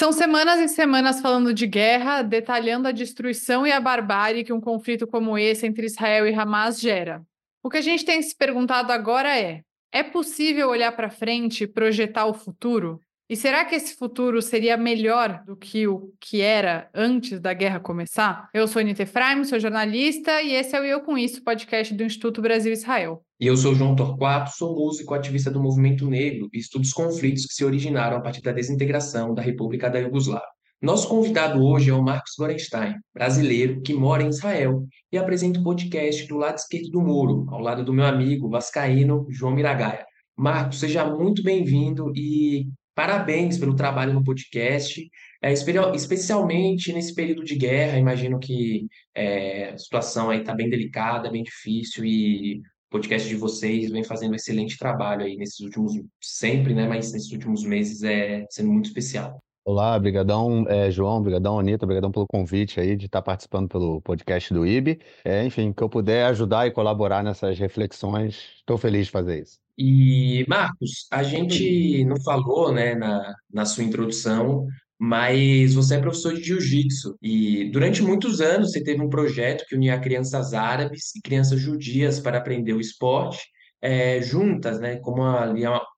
São semanas e semanas falando de guerra, detalhando a destruição e a barbárie que um conflito como esse entre Israel e Hamas gera. O que a gente tem se perguntado agora é: é possível olhar para frente e projetar o futuro? E será que esse futuro seria melhor do que o que era antes da guerra começar? Eu sou Anita Efraim, sou jornalista e esse é o Eu Com Isso, podcast do Instituto Brasil-Israel. E eu sou João Torquato, sou músico ativista do movimento negro e estudo os conflitos que se originaram a partir da desintegração da República da Iugoslávia. Nosso convidado hoje é o Marcos Gorenstein, brasileiro que mora em Israel e apresenta o podcast do lado esquerdo do muro, ao lado do meu amigo vascaíno João Miragaia. Marcos, seja muito bem-vindo e Parabéns pelo trabalho no podcast, é, especialmente nesse período de guerra. Imagino que é, a situação aí está bem delicada, bem difícil e podcast de vocês vem fazendo um excelente trabalho aí nesses últimos, sempre, né? Mas nesses últimos meses é sendo muito especial. Olá, brigadão, é, João, brigadão, Anitta, brigadão pelo convite aí de estar participando pelo podcast do IB. É, enfim, que eu puder ajudar e colaborar nessas reflexões, estou feliz de fazer isso. E, Marcos, a gente não falou, né, na, na sua introdução, mas você é professor de jiu-jitsu e durante muitos anos você teve um projeto que unia crianças árabes e crianças judias para aprender o esporte é, juntas, né, como uma,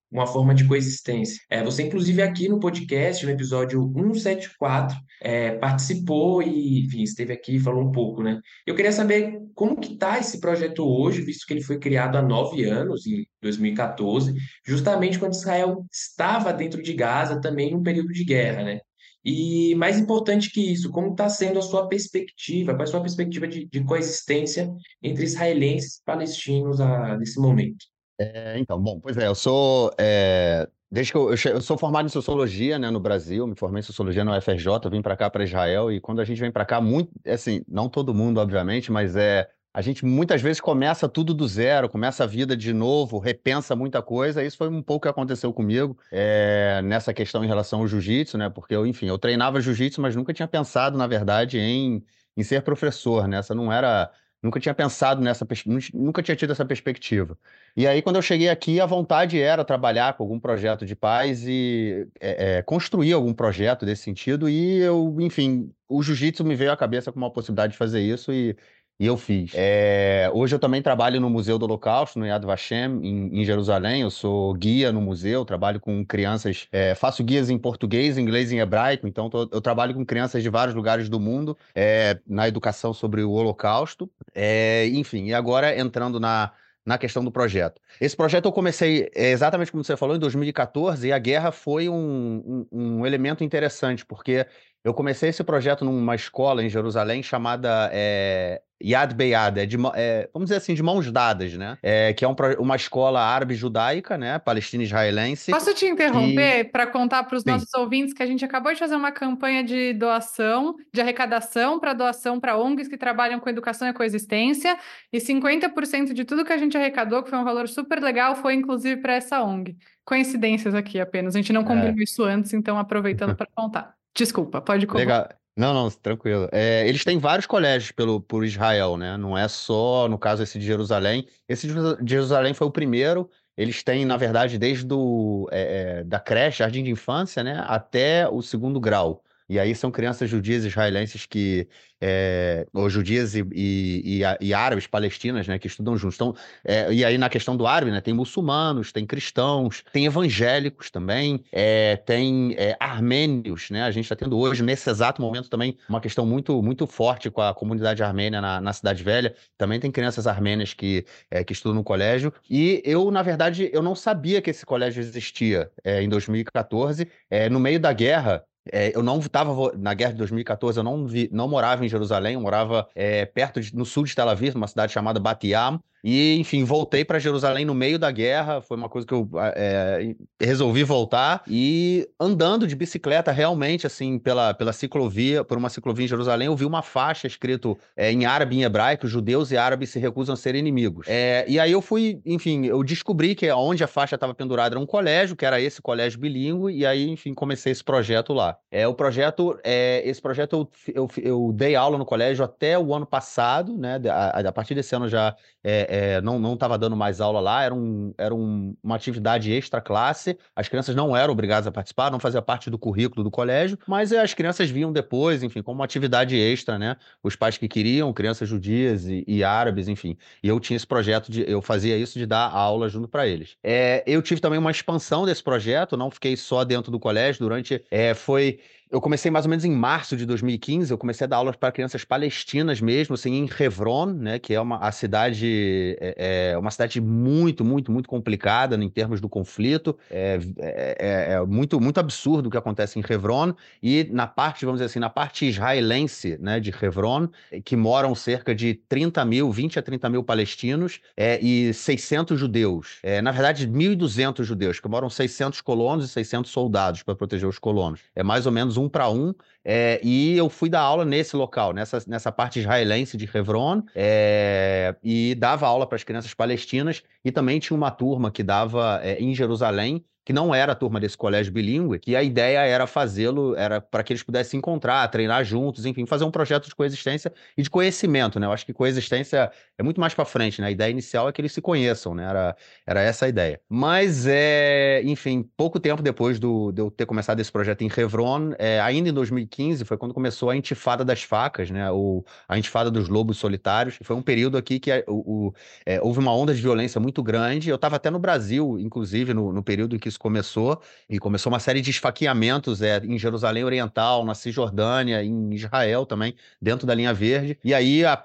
uma forma de coexistência. É, você, inclusive, aqui no podcast, no episódio 174, é, participou e, enfim, esteve aqui e falou um pouco, né? Eu queria saber como que está esse projeto hoje, visto que ele foi criado há nove anos, em 2014, justamente quando Israel estava dentro de Gaza, também em um período de guerra, né? E mais importante que isso, como está sendo a sua perspectiva, qual é a sua perspectiva de, de coexistência entre israelenses e palestinos a, nesse momento? É, então, bom, pois é, eu sou. é, desde que eu, eu, eu sou formado em sociologia, né, no Brasil, me formei em sociologia na UFRJ, vim para cá, para Israel, e quando a gente vem para cá, muito, assim, não todo mundo, obviamente, mas é. A gente muitas vezes começa tudo do zero, começa a vida de novo, repensa muita coisa. Isso foi um pouco o que aconteceu comigo é, nessa questão em relação ao jiu-jitsu, né? Porque eu, enfim, eu treinava jiu-jitsu, mas nunca tinha pensado, na verdade, em, em ser professor, né? Essa não era Nunca tinha pensado nessa, nunca tinha tido essa perspectiva. E aí, quando eu cheguei aqui, a vontade era trabalhar com algum projeto de paz e é, é, construir algum projeto desse sentido. E eu, enfim, o jiu-jitsu me veio à cabeça com uma possibilidade de fazer isso e e eu fiz. É, hoje eu também trabalho no Museu do Holocausto, no Yad Vashem, em, em Jerusalém. Eu sou guia no museu, trabalho com crianças, é, faço guias em português, inglês e hebraico. Então tô, eu trabalho com crianças de vários lugares do mundo é, na educação sobre o Holocausto. É, enfim, e agora entrando na, na questão do projeto. Esse projeto eu comecei é, exatamente como você falou, em 2014, e a guerra foi um, um, um elemento interessante, porque eu comecei esse projeto numa escola em Jerusalém chamada é, Yad Beyad, é de, é, vamos dizer assim, de mãos dadas, né? É, que é um, uma escola árabe-judaica, né? Palestina-israelense. Posso te interromper para contar para os nossos ouvintes que a gente acabou de fazer uma campanha de doação, de arrecadação para doação para ONGs que trabalham com educação e coexistência, e 50% de tudo que a gente arrecadou, que foi um valor super legal, foi inclusive para essa ONG. Coincidências aqui apenas, a gente não combinou é. isso antes, então aproveitando para contar. Desculpa, pode contar. Legal. Não, não, tranquilo. É, eles têm vários colégios pelo, por Israel, né? Não é só, no caso, esse de Jerusalém. Esse de Jerusalém foi o primeiro. Eles têm, na verdade, desde do, é, é, da creche, jardim de infância, né? Até o segundo grau. E aí são crianças judias israelenses que é, ou judias e, e, e, e, árabes, palestinas, né, que estudam juntos. Então, é, e aí na questão do árabe, né, tem muçulmanos, tem cristãos, tem evangélicos também, é, tem armênios, né? A gente está tendo hoje, nesse exato momento, também uma questão muito, muito forte com a comunidade armênia na, na Cidade Velha. Também tem crianças armênias que, que estudam no colégio. E eu, na verdade, eu não sabia que esse colégio existia em 2014. no meio da guerra, é, eu não estava na guerra de 2014, eu não, vi, não morava em Jerusalém, eu morava é, perto de, no sul de Tel Aviv, numa cidade chamada Bat Yam, e, enfim, voltei para Jerusalém no meio da guerra. Foi uma coisa que eu é, resolvi voltar. E andando de bicicleta, realmente, assim, pela, pela ciclovia, por uma ciclovia em Jerusalém, eu vi uma faixa escrito é, em árabe e em hebraico: judeus e árabes se recusam a ser inimigos. É, e aí eu fui, enfim, eu descobri que onde a faixa estava pendurada era um colégio, que era esse colégio bilíngue, e aí, enfim, comecei esse projeto lá. É, o projeto, é, esse projeto eu, eu, eu dei aula no colégio até o ano passado, né? A, a partir desse ano já é, é, não estava dando mais aula lá, era, um, era um, uma atividade extra classe, as crianças não eram obrigadas a participar, não fazia parte do currículo do colégio, mas as crianças vinham depois, enfim, como uma atividade extra, né? Os pais que queriam, crianças judias e, e árabes, enfim. E eu tinha esse projeto de, eu fazia isso de dar aula junto para eles. É, eu tive também uma expansão desse projeto, não fiquei só dentro do colégio, durante, é, foi eu comecei mais ou menos em março de 2015, eu comecei a dar aulas para crianças palestinas mesmo, assim, em Hebron, né, que é uma a cidade, é, é uma cidade muito, muito, muito complicada em termos do conflito, é, é, é, é, muito, muito absurdo o que acontece em Hebron, e na parte, vamos dizer assim, na parte israelense, né, de Hebron, que moram cerca de 30 mil, 20 a 30 mil palestinos é, e 600 judeus, é, na verdade 1.200 judeus, que moram 600 colonos e 600 soldados para proteger os colonos, é mais ou menos um para um, é, e eu fui dar aula nesse local, nessa, nessa parte israelense de Hebron, é, e dava aula para as crianças palestinas, e também tinha uma turma que dava é, em Jerusalém, que não era a turma desse colégio bilíngue, que a ideia era fazê-lo, era para que eles pudessem se encontrar, treinar juntos, enfim, fazer um projeto de coexistência e de conhecimento, né? Eu acho que coexistência é muito mais para frente, né? A ideia inicial é que eles se conheçam, né? Era, era essa a ideia. Mas, é, enfim, pouco tempo depois do, de eu ter começado esse projeto em Hebron, é, ainda em 2015, foi quando começou a intifada das facas, né? O, a intifada dos lobos solitários. Foi um período aqui que o, o, é, houve uma onda de violência muito grande. Eu estava até no Brasil, inclusive, no, no período em que isso começou, e começou uma série de esfaqueamentos é, em Jerusalém Oriental, na Cisjordânia, em Israel também, dentro da linha verde. E aí a,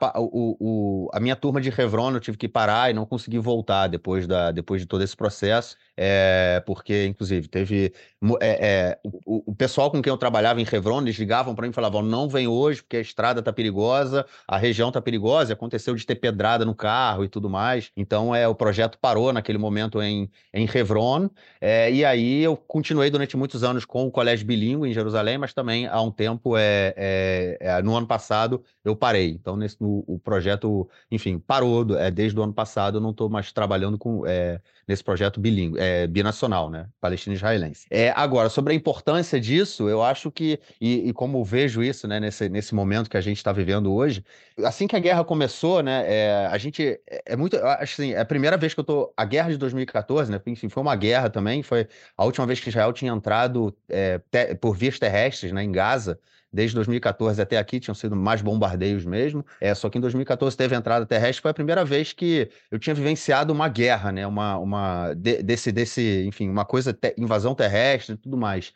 a minha turma de Hebron eu tive que parar e não consegui voltar depois, da, depois de todo esse processo é, porque, inclusive, teve. É, é, o, o, pessoal com quem eu trabalhava em Hebron, eles ligavam para mim e falavam: não vem hoje porque a estrada tá perigosa, a região tá perigosa, aconteceu de ter pedrada no carro e tudo mais. Então, é, o projeto parou naquele momento em, em Hebron. É, e aí eu continuei durante muitos anos com o colégio bilíngue em Jerusalém, mas também há um tempo, é, é, é no ano passado, eu parei. Então, nesse, no, o projeto, enfim, parou. É, desde o ano passado eu não estou mais trabalhando com nesse projeto bilíngue, é, binacional, né? Palestina-israelense. É, agora, sobre a importância disso, eu acho que, e, e como vejo isso, né, nesse, nesse momento que a gente está vivendo hoje, assim que a guerra começou, né, é, a gente, é, é muito, assim, é a primeira vez que eu tô, a guerra de 2014, né, enfim, foi uma guerra também, foi a última vez que Israel tinha entrado é, te, por vias terrestres, né, em Gaza, Desde 2014 até aqui tinham sido mais bombardeios mesmo. É, só que em 2014 teve entrada terrestre, foi a primeira vez que eu tinha vivenciado uma guerra, né? Uma, uma de, desse, desse, enfim, uma coisa, te, invasão terrestre e tudo mais.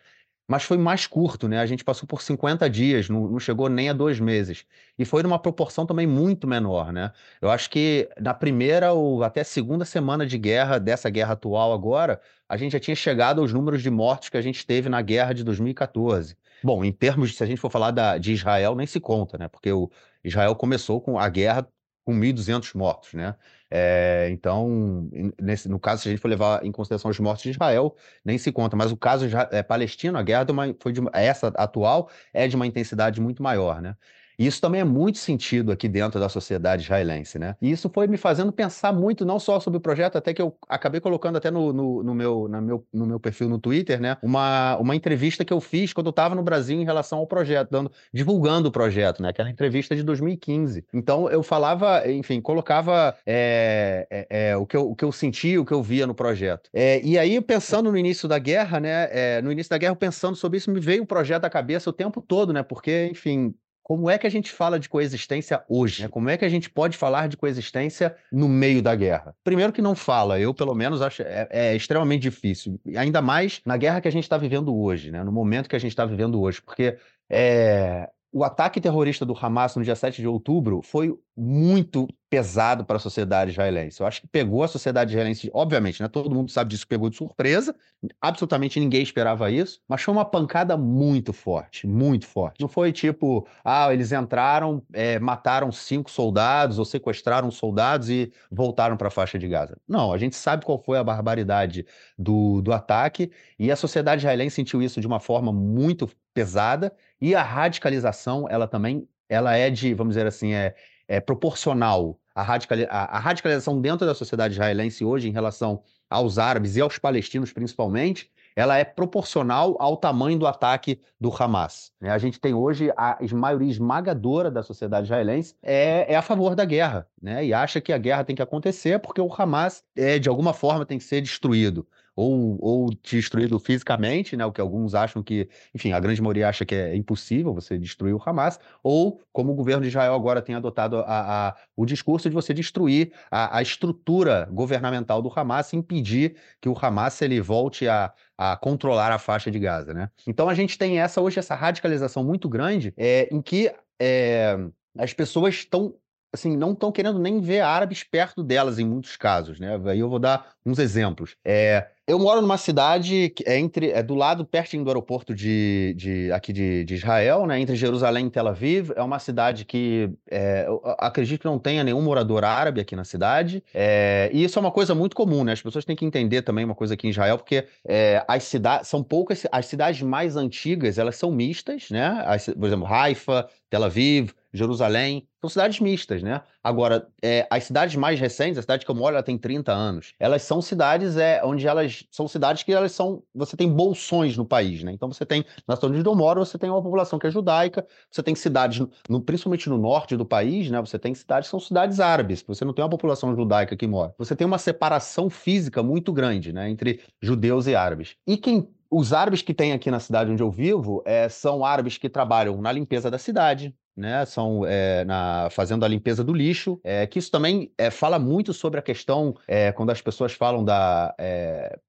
Mas foi mais curto, né? A gente passou por 50 dias, não, não chegou nem a dois meses. E foi numa proporção também muito menor, né? Eu acho que na primeira ou até segunda semana de guerra, dessa guerra atual agora, a gente já tinha chegado aos números de mortos que a gente teve na guerra de 2014. Bom, em termos, se a gente for falar da, de Israel, nem se conta, né? Porque o Israel começou com a guerra com 1.200 mortos, né? É, então, nesse, no caso, se a gente for levar em consideração os mortos de Israel, nem se conta. Mas o caso é, palestino, a guerra uma, foi de essa atual é de uma intensidade muito maior, né? E isso também é muito sentido aqui dentro da sociedade israelense, né? E isso foi me fazendo pensar muito, não só sobre o projeto, até que eu acabei colocando até no, no, no meu, na meu, no meu perfil no Twitter, né? Uma, uma entrevista que eu fiz quando eu estava no Brasil em relação ao projeto, dando, divulgando o projeto, né? Aquela entrevista de 2015. Então eu falava, enfim, colocava é, é, é, o, que eu, o que eu sentia, o que eu via no projeto. É, e aí, pensando no início da guerra, né? É, no início da guerra, pensando sobre isso, me veio o projeto à cabeça o tempo todo, né? Porque, enfim, como é que a gente fala de coexistência hoje? Né? Como é que a gente pode falar de coexistência no meio da guerra? Primeiro que não fala, eu pelo menos acho é, é extremamente difícil, ainda mais na guerra que a gente está vivendo hoje, né? no momento que a gente está vivendo hoje, porque é, o ataque terrorista do Hamas no dia 7 de outubro foi muito pesado para a sociedade israelense. Eu acho que pegou a sociedade israelense, obviamente, né? Todo mundo sabe disso, pegou de surpresa, absolutamente ninguém esperava isso, mas foi uma pancada muito forte, muito forte. Não foi tipo, ah, eles entraram, é, mataram cinco soldados ou sequestraram soldados e voltaram para a faixa de Gaza. Não, a gente sabe qual foi a barbaridade do, do ataque e a sociedade israelense sentiu isso de uma forma muito pesada e a radicalização, ela também, ela é de, vamos dizer assim, é, é proporcional. A, radicali a, a radicalização dentro da sociedade israelense hoje em relação aos árabes e aos palestinos principalmente, ela é proporcional ao tamanho do ataque do Hamas. Né? A gente tem hoje a maioria esmagadora da sociedade israelense é, é a favor da guerra, né? E acha que a guerra tem que acontecer porque o Hamas, é, de alguma forma, tem que ser destruído ou, ou destruído fisicamente, né, o que alguns acham que, enfim, a grande maioria acha que é impossível você destruir o Hamas, ou como o governo de Israel agora tem adotado a, a, o discurso de você destruir a, a, estrutura governamental do Hamas impedir que o Hamas ele volte a, a controlar a faixa de Gaza, né? Então a gente tem essa hoje essa radicalização muito grande é, em que é, as pessoas estão assim, não estão querendo nem ver árabes perto delas em muitos casos, né? Aí eu vou dar uns exemplos. É, eu moro numa cidade que é entre é do lado pertinho do aeroporto de, de aqui de, de, Israel, né? Entre Jerusalém e Tel Aviv. É uma cidade que é, acredito que não tenha nenhum morador árabe aqui na cidade. É, e isso é uma coisa muito comum, né? As pessoas têm que entender também uma coisa aqui em Israel, porque é, as cidades são poucas, as cidades mais antigas elas são mistas, né? As, por exemplo, Haifa, Tel Aviv, Jerusalém, são cidades mistas, né? Agora, é, as cidades mais recentes, a cidade que eu moro, ela tem 30 anos, elas são cidades é, onde elas são cidades que elas são, você tem bolsões no país, né? Então você tem, na cidade onde eu moro, você tem uma população que é judaica, você tem cidades, no, principalmente no norte do país, né? Você tem cidades que são cidades árabes, você não tem uma população judaica que mora. Você tem uma separação física muito grande, né? Entre judeus e árabes. E quem os árabes que tem aqui na cidade onde eu vivo é, são árabes que trabalham na limpeza da cidade, né, são é, na, fazendo a limpeza do lixo, é, que isso também é, fala muito sobre a questão, quando as pessoas falam da,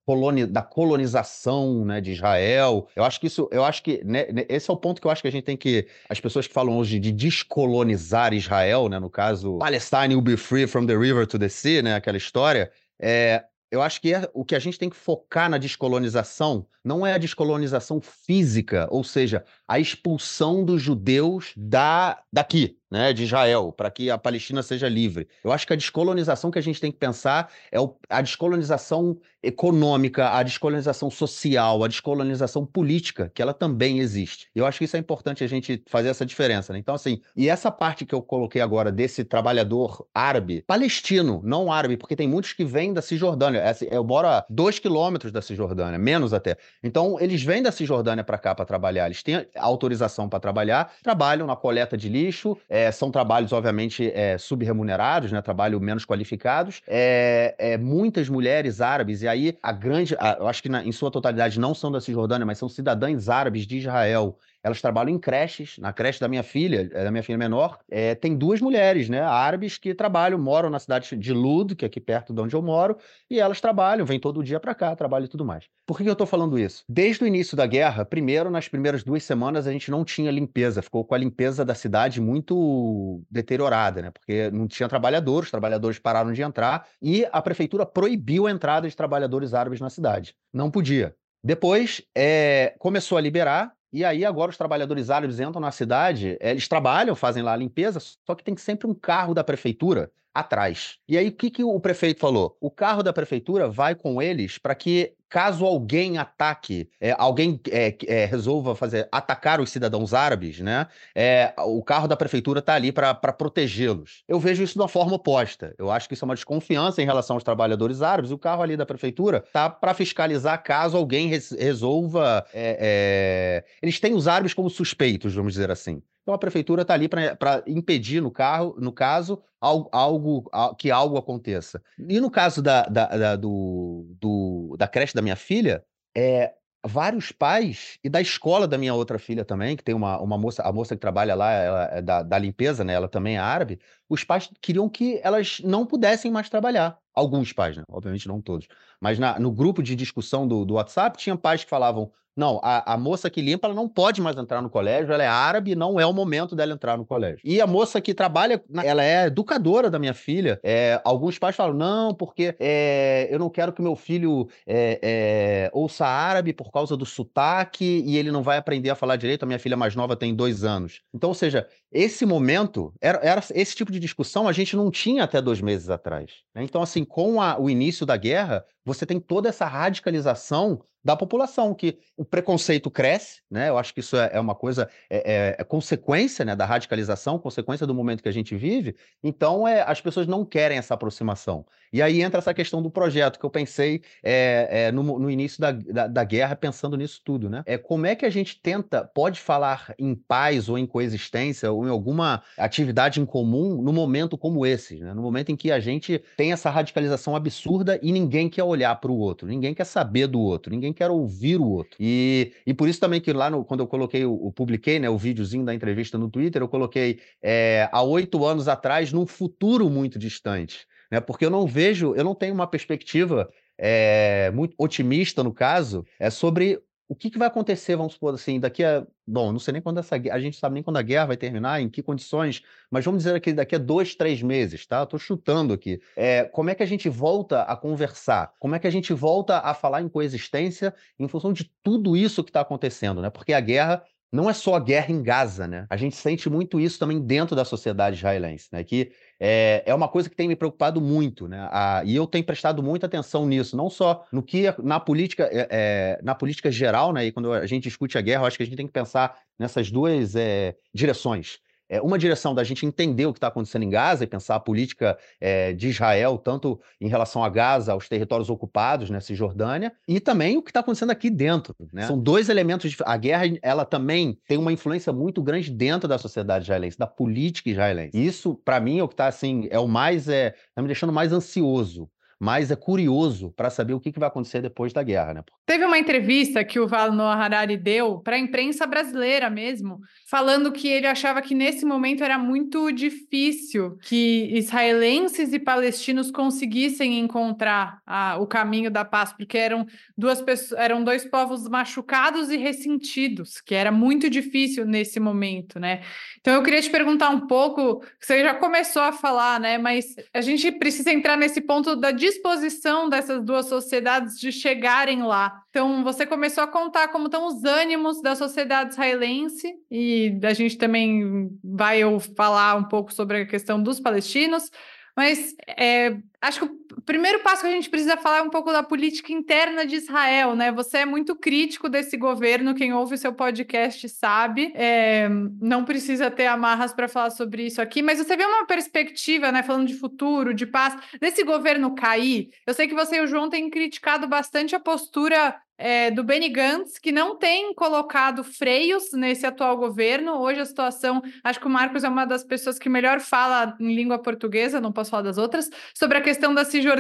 coloni, da colonização né, de Israel. Eu acho que isso, eu acho que né, esse é o ponto que eu acho que a gente tem que. As pessoas que falam hoje de descolonizar Israel, né, no caso, Palestine will be free from the river to the sea, né, aquela história. É, eu acho que é, o que a gente tem que focar na descolonização não é a descolonização física, ou seja, a expulsão dos judeus da daqui, né, de Israel, para que a Palestina seja livre. Eu acho que a descolonização que a gente tem que pensar é a descolonização econômica, a descolonização social, a descolonização política, que ela também existe. Eu acho que isso é importante a gente fazer essa diferença. Né? Então, assim, e essa parte que eu coloquei agora desse trabalhador árabe, palestino, não árabe, porque tem muitos que vêm da Cisjordânia. Eu moro a dois quilômetros da Cisjordânia, menos até. Então, eles vêm da Cisjordânia para cá para trabalhar, eles têm autorização para trabalhar, trabalham na coleta de lixo, é, são trabalhos, obviamente, é, subremunerados, né, trabalho menos qualificados. É, é, muitas mulheres árabes, e aí a grande, a, eu acho que na, em sua totalidade não são da Cisjordânia, mas são cidadãs árabes de Israel elas trabalham em creches. Na creche da minha filha, eh, da minha filha menor, é, tem duas mulheres, né, árabes, que trabalham, moram na cidade de Lud, que é aqui perto de onde eu moro, e elas trabalham, vêm todo dia para cá, trabalham e tudo mais. Por que eu estou falando isso? Desde o início da guerra, primeiro, nas primeiras duas semanas, a gente não tinha limpeza, ficou com a limpeza da cidade muito deteriorada, né, porque não tinha trabalhadores, os trabalhadores pararam de entrar, e a prefeitura proibiu a entrada de trabalhadores árabes na cidade. Não podia. Depois, é, começou a liberar, e aí agora os trabalhadores árabes entram na cidade, eh, eles trabalham, fazem lá a limpeza, só que tem sempre um carro da prefeitura atrás. E aí o que, que o prefeito falou? O carro da prefeitura vai com eles para que caso alguém ataque, é, alguém é, é, resolva fazer atacar os cidadãos árabes, né? É, o carro da prefeitura está ali para protegê-los. Eu vejo isso de uma forma oposta. Eu acho que isso é uma desconfiança em relação aos trabalhadores árabes. O carro ali da prefeitura tá para fiscalizar caso alguém res, resolva. É, é, eles têm os árabes como suspeitos, vamos dizer assim. Então a prefeitura está ali para impedir, no carro, no caso, algo, algo, que algo aconteça. E no caso da, da, da, do, do, da creche da minha filha, é, vários pais e da escola da minha outra filha também, que tem uma, uma moça, a moça que trabalha lá, ela é da, da limpeza, né? Ela também é árabe. Os pais queriam que elas não pudessem mais trabalhar. Alguns pais, né? Obviamente não todos. Mas na, no grupo de discussão do, do WhatsApp, tinha pais que falavam: não, a, a, moça que limpa, ela não pode mais entrar no colégio, ela é árabe, não é o momento dela entrar no colégio. E a moça que trabalha, ela é educadora da minha filha. É, alguns pais falam, não, porque é, eu não quero que meu filho é, é, ouça árabe por causa do sotaque e ele não vai aprender a falar direito. A minha filha mais nova tem dois anos. Então, ou seja, esse momento, era, era esse tipo de discussão a gente não tinha até dois meses atrás. Né? Então, assim, com a, o início da guerra, você tem toda essa radicalização da população, que o preconceito cresce, né? Eu acho que isso é, é uma coisa, é, é, é, consequência né, da radicalização, consequência do momento que a gente vive. Então, é, as pessoas não querem essa aproximação. E aí entra essa questão do projeto, que eu pensei é, é, no, no, início da, da, da, guerra, pensando nisso tudo, né? É como é que a gente tenta, pode falar em paz ou em coexistência ou em alguma atividade em comum no momento como esse, né? No momento em que a gente tem essa radicalização absurda e ninguém quer olhar para o outro, ninguém quer saber do outro, ninguém também quero ouvir o outro. E, e por isso também que lá no, quando eu coloquei, o, publiquei né, o videozinho da entrevista no Twitter, eu coloquei é, há oito anos atrás, num futuro muito distante. Né, porque eu não vejo, eu não tenho uma perspectiva é, muito otimista no caso, é sobre o que, que, vai acontecer, vamos supor assim, daqui a. Bom, não sei nem quando essa a gente sabe nem quando a guerra vai terminar, em que condições, mas vamos dizer que daqui a dois, três meses, tá? Estou chutando aqui. É, como é que a gente volta a conversar? Como é que a gente volta a falar em coexistência em função de tudo isso que está acontecendo, né? Porque a guerra não é só a guerra em Gaza, né? A gente sente muito isso também dentro da sociedade israelense, né? Que é, é uma coisa que tem me preocupado muito, né? A, e eu tenho prestado muita atenção nisso, não só no que na política, é, é, na política geral, né? E quando a gente discute a guerra, eu acho que a gente tem que pensar nessas duas é, direções é, uma direção da gente entender o que está acontecendo em Gaza e pensar a política é, de Israel, tanto em relação a Gaza, aos territórios ocupados, né, Cisjordânia, e também o que está acontecendo aqui dentro. Né? São dois elementos. A guerra, ela também tem uma influência muito grande dentro da sociedade israelense, da política israelense. Isso, para mim, é o que está assim, é o mais, é, tá me deixando mais ansioso mas é curioso para saber o que, que, vai acontecer depois da guerra. Né? Teve uma entrevista que o Val Noah Harari deu para a imprensa brasileira mesmo, falando que ele achava que nesse momento era muito difícil que israelenses e palestinos conseguissem encontrar a, o caminho da paz, porque eram duas pessoas, eram dois povos machucados e ressentidos, que era muito difícil nesse momento, né? Então eu queria te perguntar um pouco, você já começou a falar, né? Mas a gente precisa entrar nesse ponto da disposição dessas duas sociedades de chegarem lá. Então, você começou a contar como estão os ânimos da sociedade israelense, e a gente também vai falar um pouco sobre a questão dos palestinos, mas é, acho que primeiro passo que a gente precisa falar é um pouco da política interna de Israel, né? Você é muito crítico desse governo, quem ouve o seu podcast sabe. É, não precisa ter amarras para falar sobre isso aqui, mas você vê uma perspectiva, né? Falando de futuro, de paz, desse governo cair. Eu sei que você e o João têm criticado bastante a postura é, do Benny Gantz, que não tem colocado freios nesse atual governo. Hoje a situação, acho que o Marcos é uma das pessoas que melhor fala em língua portuguesa, não posso falar das outras, sobre a questão da Cisjordânia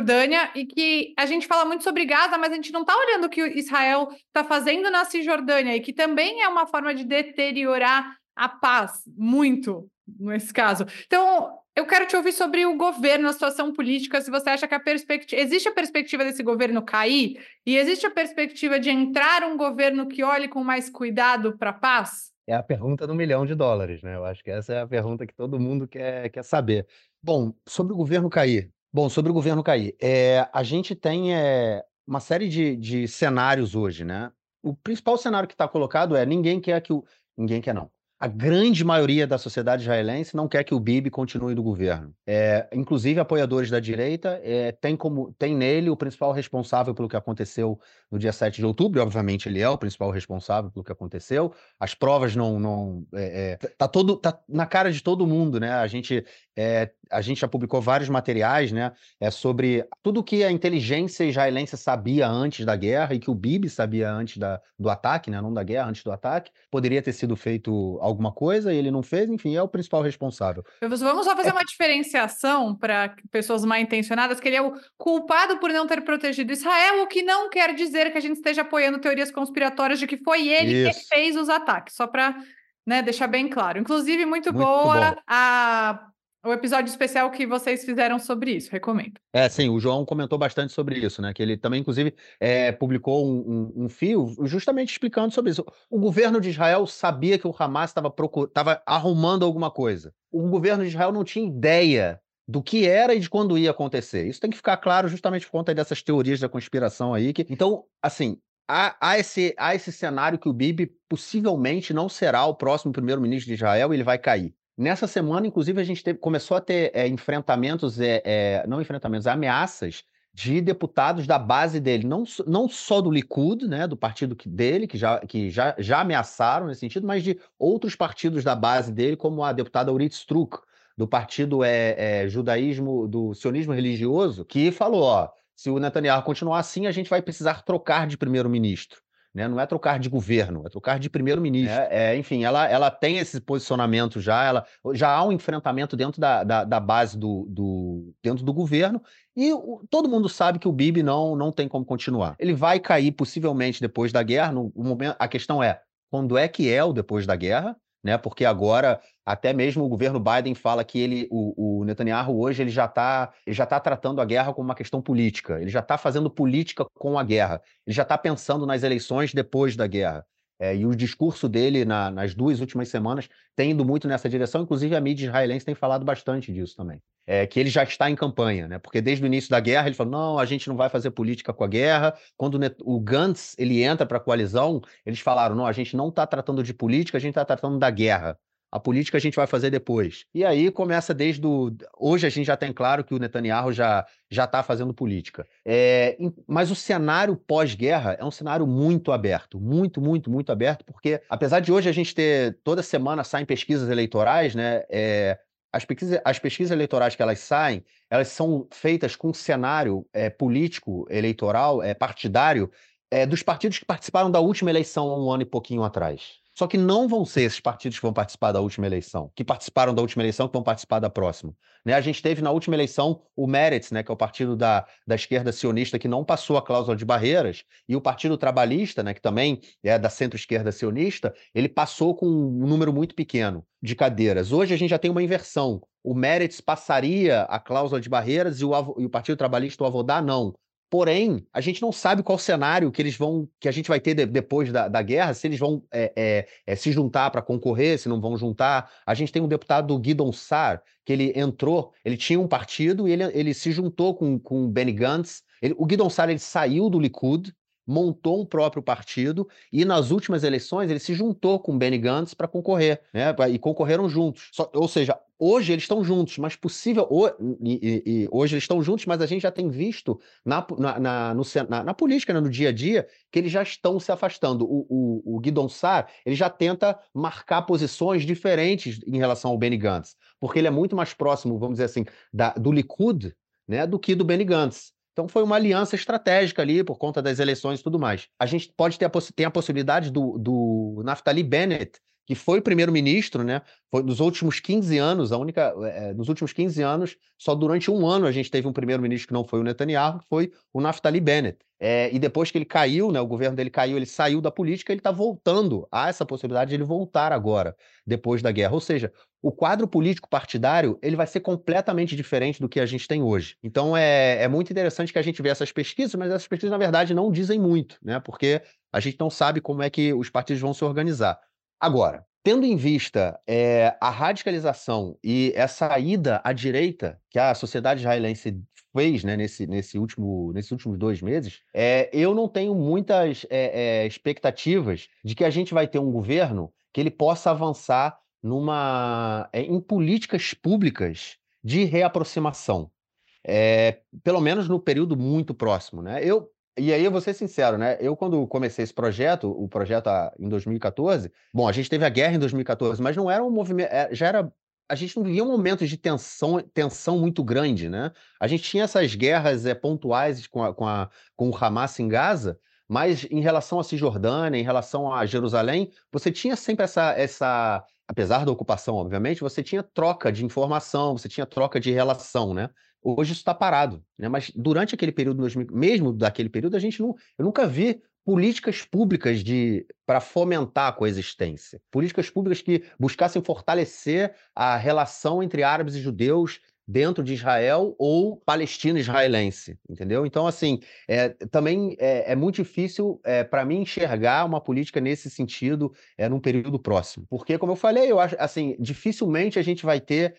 e que a gente fala muito sobre Gaza, mas a gente não está olhando o que Israel está fazendo na Cisjordânia e que também é uma forma de deteriorar a paz, muito nesse caso. Então, eu quero te ouvir sobre o governo, a situação política, se você acha que a perspectiva. Existe a perspectiva desse governo cair? E existe a perspectiva de entrar um governo que olhe com mais cuidado para a paz? É a pergunta do milhão de dólares, né? Eu acho que essa é a pergunta que todo mundo quer, quer saber. Bom, sobre o governo cair. Bom, sobre o governo cair. É, a gente tem é, uma série de, de cenários hoje, né? O principal cenário que está colocado é ninguém quer que o. Ninguém quer, não a grande maioria da sociedade israelense não quer que o Bibi continue no governo. É, inclusive, apoiadores da direita é, tem, como, tem nele o principal responsável pelo que aconteceu no dia 7 de outubro, obviamente ele é o principal responsável pelo que aconteceu. As provas não. não é tá, todo, tá na cara de todo mundo, né? A gente é, a gente já publicou vários materiais né, é, sobre tudo que a inteligência israelense sabia antes da guerra e que o Bibi sabia antes da, do ataque, né, não da guerra, antes do ataque. Poderia ter sido feito alguma coisa e ele não fez, enfim, é o principal responsável. Vamos só fazer é... uma diferenciação para pessoas mal intencionadas, que ele é o culpado por não ter protegido Israel, o que não quer dizer que a gente esteja apoiando teorias conspiratórias de que foi ele Isso. que fez os ataques, só para né, deixar bem claro. Inclusive, muito, muito boa bom. a o episódio especial que vocês fizeram sobre isso, recomendo. É, sim, o João comentou bastante sobre isso, né? Que ele também, inclusive, é, publicou um, um, um, fio justamente explicando sobre isso. O governo de Israel sabia que o Hamas estava procur... arrumando alguma coisa. O governo de Israel não tinha ideia do que era e de quando ia acontecer. Isso tem que ficar claro justamente por conta dessas teorias da conspiração aí. Que... Então, assim, há, há, esse, há esse cenário que o Bibi possivelmente não será o próximo primeiro-ministro de Israel e ele vai cair. Nessa semana, inclusive, a gente teve, começou a ter é, enfrentamentos, é, é, não enfrentamentos, ameaças de deputados da base dele, não, não só do Likud, né, do partido dele, que, já, que já, já ameaçaram nesse sentido, mas de outros partidos da base dele, como a deputada Urit Struk, do partido é, judaísmo, do sionismo religioso, que falou, ó, se o Netanyahu continuar assim, a gente vai precisar trocar de primeiro-ministro. Né? Não é trocar de governo, é trocar de primeiro-ministro. É, é, enfim, ela, ela tem esse posicionamento já, ela, já há um enfrentamento dentro da, da, da base do, do, dentro do governo, e o, todo mundo sabe que o Bibi não, não tem como continuar. Ele vai cair possivelmente depois da guerra. No, momento, a questão é quando é que é o depois da guerra? Né? Porque agora até mesmo o governo Biden fala que ele, o, o Netanyahu hoje ele já está já tá tratando a guerra como uma questão política. Ele já está fazendo política com a guerra. Ele já está pensando nas eleições depois da guerra. É, e o discurso dele na, nas duas últimas semanas tem ido muito nessa direção, inclusive a mídia israelense tem falado bastante disso também. É, que ele já está em campanha, né? Porque desde o início da guerra ele falou: não, a gente não vai fazer política com a guerra. Quando o Gantz ele entra para a coalizão, eles falaram: não, a gente não está tratando de política, a gente está tratando da guerra. A política a gente vai fazer depois. E aí começa desde o. Hoje a gente já tem claro que o Netanyahu já já está fazendo política. É, mas o cenário pós-guerra é um cenário muito aberto, muito, muito, muito aberto, porque apesar de hoje a gente ter toda semana saem pesquisas eleitorais, né? É, as pesquisas, as pesquisas eleitorais que elas saem, elas são feitas com cenário é, político, eleitoral, é, partidário, é, dos partidos que participaram da última eleição um ano e pouquinho atrás. Só que não vão ser esses partidos que vão participar da última eleição, que participaram da última eleição, que vão participar da próxima. Né? A gente teve na última eleição o Meretz, né, que é o partido da, da esquerda sionista, que não passou a cláusula de barreiras, e o Partido Trabalhista, né, que também é da centro-esquerda sionista, ele passou com um número muito pequeno de cadeiras. Hoje a gente já tem uma inversão. O Meretz passaria a cláusula de barreiras e o, e o Partido Trabalhista, o Avodá, não. Porém, a gente não sabe qual cenário que eles vão, que a gente vai ter de, depois da, da, guerra, se eles vão é, é, é, se juntar para concorrer, se não vão juntar. A gente tem um deputado Guidon Sar, que ele entrou, ele tinha um partido e ele, ele se juntou com, com Benny Gantz. Ele, o Guidon Sar ele saiu do Likud, montou um próprio partido e nas últimas eleições ele se juntou com Benny Gantz para concorrer, né? E concorreram juntos. Só, ou seja, Hoje eles estão juntos, mas possível. E, e, e, hoje eles estão juntos, mas a gente já tem visto na, na, na, no, na, na política, né, no dia a dia, que eles já estão se afastando. O, o, o Guidon Sar ele já tenta marcar posições diferentes em relação ao Benny Gantz, porque ele é muito mais próximo, vamos dizer assim, da, do Likud né, do que do Benny Gantz. Então foi uma aliança estratégica ali por conta das eleições e tudo mais. A gente pode ter a, tem a possibilidade do, do Naftali Bennett que foi primeiro-ministro, né? Foi nos últimos 15 anos, a única, é, nos últimos 15 anos, só durante um ano a gente teve um primeiro-ministro que não foi o Netanyahu, que foi o Naftali Bennett. É, e depois que ele caiu, né, o governo dele caiu, ele saiu da política, ele está voltando a essa possibilidade de ele voltar agora, depois da guerra. Ou seja, o quadro político partidário ele vai ser completamente diferente do que a gente tem hoje. Então é, é muito interessante que a gente vê essas pesquisas, mas essas pesquisas, na verdade, não dizem muito, né? Porque a gente não sabe como é que os partidos vão se organizar. Agora, tendo em vista é, a radicalização e essa ida à direita que a sociedade israelense fez né, nesse, nesse último, nesses últimos dois meses, é, eu não tenho muitas é, expectativas de que a gente vai ter um governo que ele possa avançar numa, em políticas públicas de reaproximação. Pelo menos no período muito próximo. Né? Eu, e aí eu vou ser sincero, né? Eu, quando comecei esse projeto, o projeto em 2014, bom, a gente teve a guerra em 2014, mas não era um movimento. É, já era. A gente não vivia um momento de tensão, tensão muito grande, né? A gente tinha essas guerras é, pontuais com, a, com, a, com o Hamas em Gaza, mas em relação à Cisjordânia, em relação a Jerusalém, você tinha sempre essa, essa apesar da ocupação, obviamente, você tinha troca de informação, você tinha troca de relação, né? Hoje isso está parado, né? Mas durante aquele período, mesmo daquele período, a gente não, eu nunca vi políticas públicas de para fomentar a coexistência, políticas públicas que buscassem fortalecer a relação entre árabes e judeus dentro de Israel ou palestino-israelense, entendeu? Então, assim, é, também é, é, muito difícil é, para mim enxergar uma política nesse sentido é, num período próximo, porque, como eu falei, eu acho assim, dificilmente a gente vai ter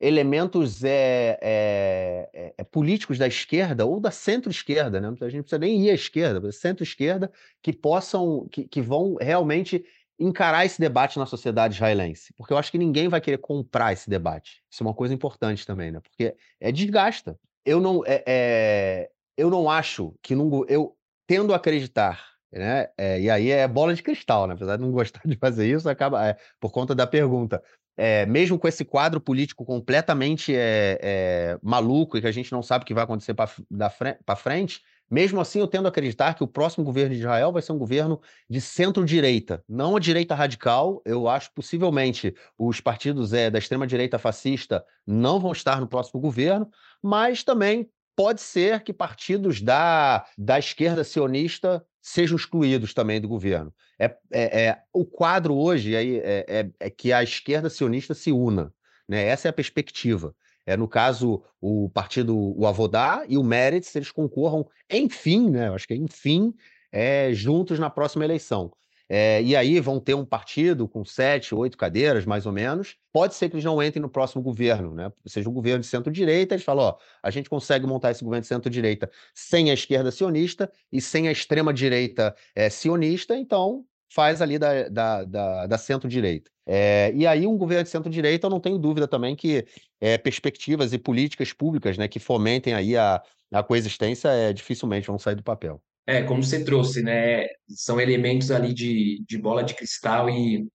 elementos é, é, é, políticos da esquerda ou da centro-esquerda, né? A gente não precisa nem ir à esquerda, centro-esquerda, que possam, que, que vão realmente encarar esse debate na sociedade israelense, porque eu acho que ninguém vai querer comprar esse debate. Isso é uma coisa importante também, né? Porque é desgasta. Eu não é, é, eu não acho que não, eu tendo a acreditar, né? É, e aí é bola de cristal, né? Apesar de não gostar de fazer isso, acaba é, por conta da pergunta. É, mesmo com esse quadro político completamente é, é, maluco e que a gente não sabe o que vai acontecer para frente, mesmo assim eu tendo a acreditar que o próximo governo de Israel vai ser um governo de centro-direita, não a direita radical. Eu acho possivelmente os partidos é, da extrema-direita fascista não vão estar no próximo governo, mas também pode ser que partidos da, da esquerda sionista sejam excluídos também do governo. É, é, é o quadro hoje é, é, é, que a esquerda sionista se una. Né? Essa é a perspectiva. É, no caso, o partido, o Avodá e o Meretz, eles concorram, enfim, né? Acho que enfim, é, juntos na próxima eleição. É, e aí vão ter um partido com sete, oito cadeiras, mais ou menos. Pode ser que eles não entrem no próximo governo, né? Seja um governo de centro-direita, eles falam: ó, a gente consegue montar esse governo de centro-direita sem a esquerda sionista e sem a extrema-direita é, sionista, então faz ali da, da, da, da centro-direita. É, e aí, um governo de centro-direita, eu não tenho dúvida também que é, perspectivas e políticas públicas né, que fomentem aí a, a coexistência é, dificilmente vão sair do papel. É, como você trouxe, né? São elementos ali de, de bola de cristal e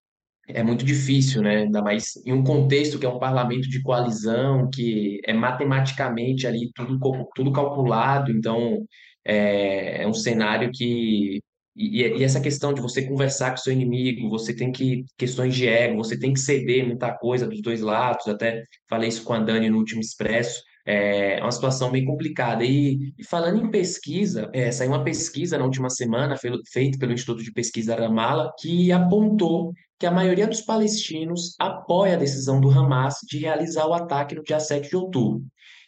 é muito difícil, né? Ainda mais em um contexto que é um parlamento de coalizão, que é matematicamente ali tudo, tudo calculado, então é, é um cenário que. E, e, essa questão de você conversar com seu inimigo, você tem que. questões de ego, você tem que ceder muita coisa dos dois lados, até falei isso com a Dani no último Expresso é uma situação bem complicada. E, e falando em pesquisa, é, saiu uma pesquisa na última semana, feita pelo Instituto de Pesquisa Ramala, que apontou que a maioria dos palestinos apoia a decisão do Hamas de realizar o ataque no dia 7 de outubro.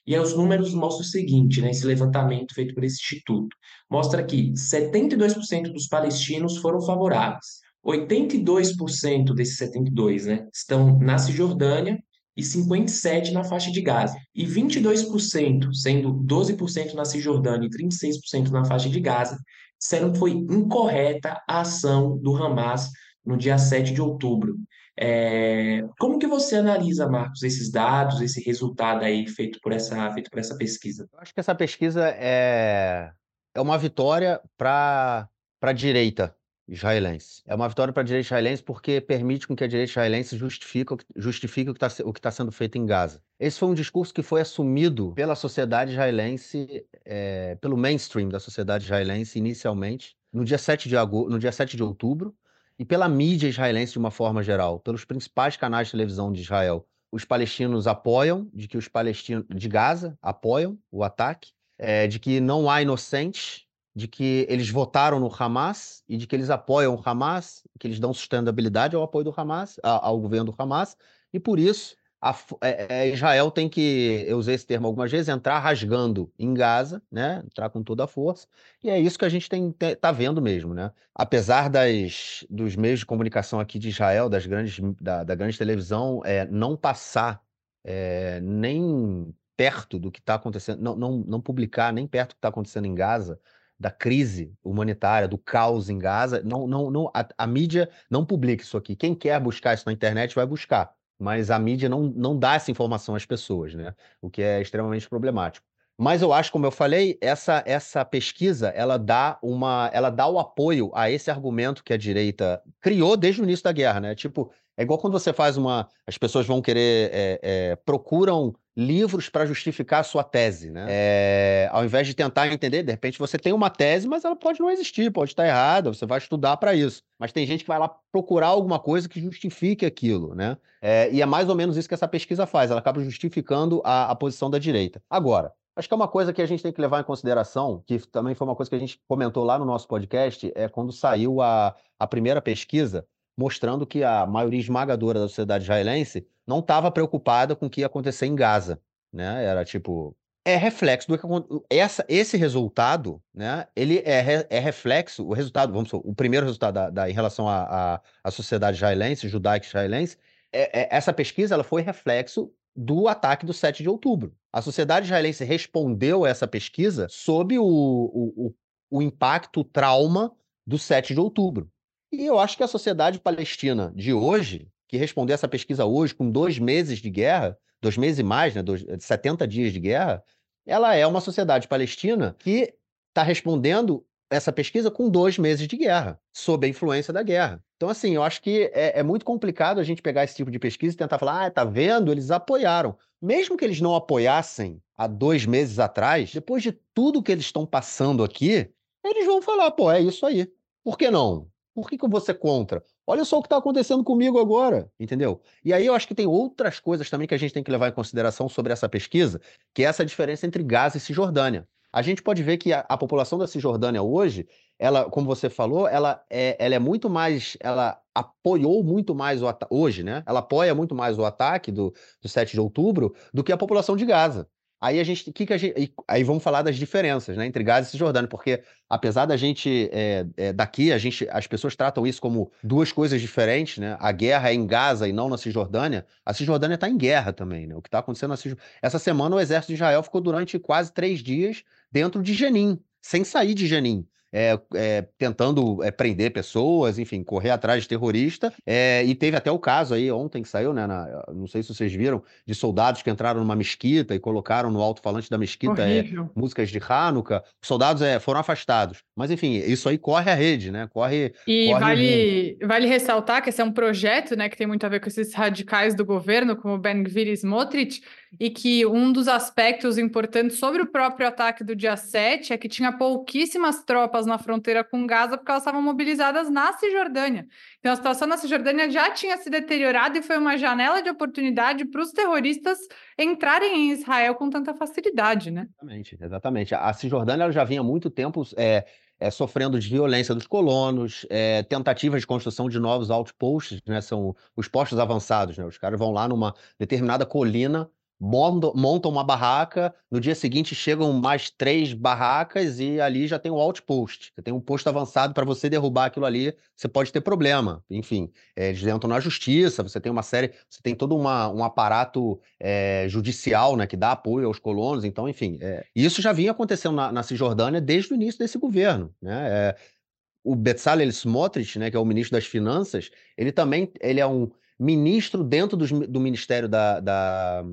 E aí os números mostram o seguinte, né, esse levantamento feito por esse instituto, mostra que 72% dos palestinos foram favoráveis. 82% desses 72, né, estão na Cisjordânia e 57% na faixa de Gaza. E 22%, sendo 12% na Cisjordânia e 36% na faixa de Gaza, disseram que foi incorreta a ação do Hamas no dia 7 de outubro. É... Como que você analisa, Marcos, esses dados, esse resultado aí feito por essa, feito por essa pesquisa? Eu acho que essa pesquisa é, é uma vitória para a direita israelense. É uma vitória para a direita israelense porque permite com que a direita israelense justifique, justifique o que está tá sendo feito em Gaza. Esse foi um discurso que foi assumido pela sociedade israelense, é, pelo mainstream da sociedade israelense inicialmente, no dia 7 de, agosto, no dia 7 de outubro, e pela mídia israelense de uma forma geral, pelos principais canais de televisão de Israel. Os palestinos apoiam, de que os palestinos de Gaza apoiam o ataque, é, de que não há inocentes, de que eles votaram no Hamas e de que eles apoiam o Hamas, que eles dão sustentabilidade ao apoio do Hamas, ao governo do Hamas, e por isso a, é, é, Israel tem que, eu usei esse termo algumas vezes, entrar rasgando em Gaza, né? Entrar com toda a força, e é isso que a gente tem, tá vendo mesmo, né? Apesar das, dos meios de comunicação aqui de Israel, das grandes, da, da grande televisão, é, não passar é, nem perto do que está acontecendo, não, não, não publicar nem perto do que está acontecendo em Gaza, da crise humanitária, do caos em Gaza, não, não, não, a, a, mídia não publica isso aqui. Quem quer buscar isso na internet vai buscar, mas a mídia não, não dá essa informação às pessoas, né? O que é extremamente problemático. Mas eu acho, como eu falei, essa, essa pesquisa ela dá uma, ela dá o apoio a esse argumento que a direita criou desde o início da guerra, né? Tipo, é igual quando você faz uma, as pessoas vão querer é, é, procuram livros para justificar a sua tese, né? É, ao invés de tentar entender, de repente você tem uma tese, mas ela pode não existir, pode estar errada, você vai estudar para isso. Mas tem gente que vai lá procurar alguma coisa que justifique aquilo, né? É, e é mais ou menos isso que essa pesquisa faz, ela acaba justificando a, a posição da direita. Agora, Acho que é uma coisa que a gente tem que levar em consideração, que também foi uma coisa que a gente comentou lá no nosso podcast, é quando saiu a, a primeira pesquisa, mostrando que a maioria esmagadora da sociedade israelense não estava preocupada com o que ia acontecer em Gaza, né? Era tipo é reflexo do que essa esse resultado, né? Ele é, é reflexo o resultado, vamos supor, o primeiro resultado da, da em relação à sociedade israelense, judaica israelense, é, é, essa pesquisa ela foi reflexo do ataque do 7 de outubro. A sociedade israelense respondeu a essa pesquisa sob o, o, o, o impacto, o trauma do 7 de outubro. E eu acho que a sociedade palestina de hoje que responder essa pesquisa hoje, com dois meses de guerra, dois meses e mais, né, dois, 70 dias de guerra, ela é uma sociedade palestina que está respondendo essa pesquisa com dois meses de guerra, sob a influência da guerra. Então, assim, eu acho que é, é, muito complicado a gente pegar esse tipo de pesquisa e tentar falar, ah, tá vendo? Eles apoiaram. Mesmo que eles não apoiassem há dois meses atrás, depois de tudo que eles estão passando aqui, eles vão falar, pô, é isso aí. Por que não? Por que, que eu vou ser contra? Olha só o que está acontecendo comigo agora, entendeu? E aí eu acho que tem outras coisas também que a gente tem que levar em consideração sobre essa pesquisa, que é essa diferença entre Gaza e Cisjordânia. A gente pode ver que a, a população da Cisjordânia hoje, ela, como você falou, ela é, ela é muito mais, ela apoiou muito mais o hoje, né? Ela apoia muito mais o ataque do, do 7 de outubro do que a população de Gaza. Aí a gente, que que a gente, aí vamos falar das diferenças, né, entre Gaza e Cisjordânia, porque apesar da gente é, é, daqui, a gente, as pessoas tratam isso como duas coisas diferentes, né? A guerra é em Gaza e não na Cisjordânia. A Cisjordânia está em guerra também, né? O que está acontecendo na Cisjordânia. Essa semana o exército de Israel ficou durante quase três dias dentro de Jenin, sem sair de Jenin é, é, tentando é, prender pessoas, enfim, correr atrás de terrorista. e teve até o caso aí, ontem que saiu, né? Na, não sei se vocês viram, de soldados que entraram numa mesquita e colocaram no alto-falante da mesquita músicas de Hanukkah. Os soldados foram afastados. Mas, enfim, isso aí corre a rede, né? Corre. E corre vale, vale ressaltar que esse é um projeto, né, que tem muito a ver com esses radicais do governo, como Ben Gvir e Smotrich e que um dos aspectos importantes sobre o próprio ataque do dia 7 é que tinha pouquíssimas tropas na fronteira com Gaza porque elas estavam mobilizadas na Cisjordânia. Então a situação na Cisjordânia já tinha se deteriorado e foi uma janela de oportunidade para os terroristas entrarem em Israel com tanta facilidade, né? Exatamente, exatamente. A Cisjordânia já vinha há muito tempo é, é, sofrendo de violência dos colonos, é, tentativas de construção de novos outposts, né? São os postos avançados, né? Os caras vão lá numa determinada colina montam uma barraca, no dia seguinte chegam mais três barracas e ali já tem o outpost. Você tem um posto avançado para você derrubar aquilo ali, você pode ter problema. Enfim, é, eles entram na justiça, você tem uma série, você tem todo uma, um aparato é, judicial né, que dá apoio aos colonos. Então, enfim, é, isso já vinha acontecendo na, na, Cisjordânia desde o início desse governo. Né? O Bezalel Smotrich, né, que é o ministro das Finanças, ele também ele é um ministro dentro do, do Ministério da, da,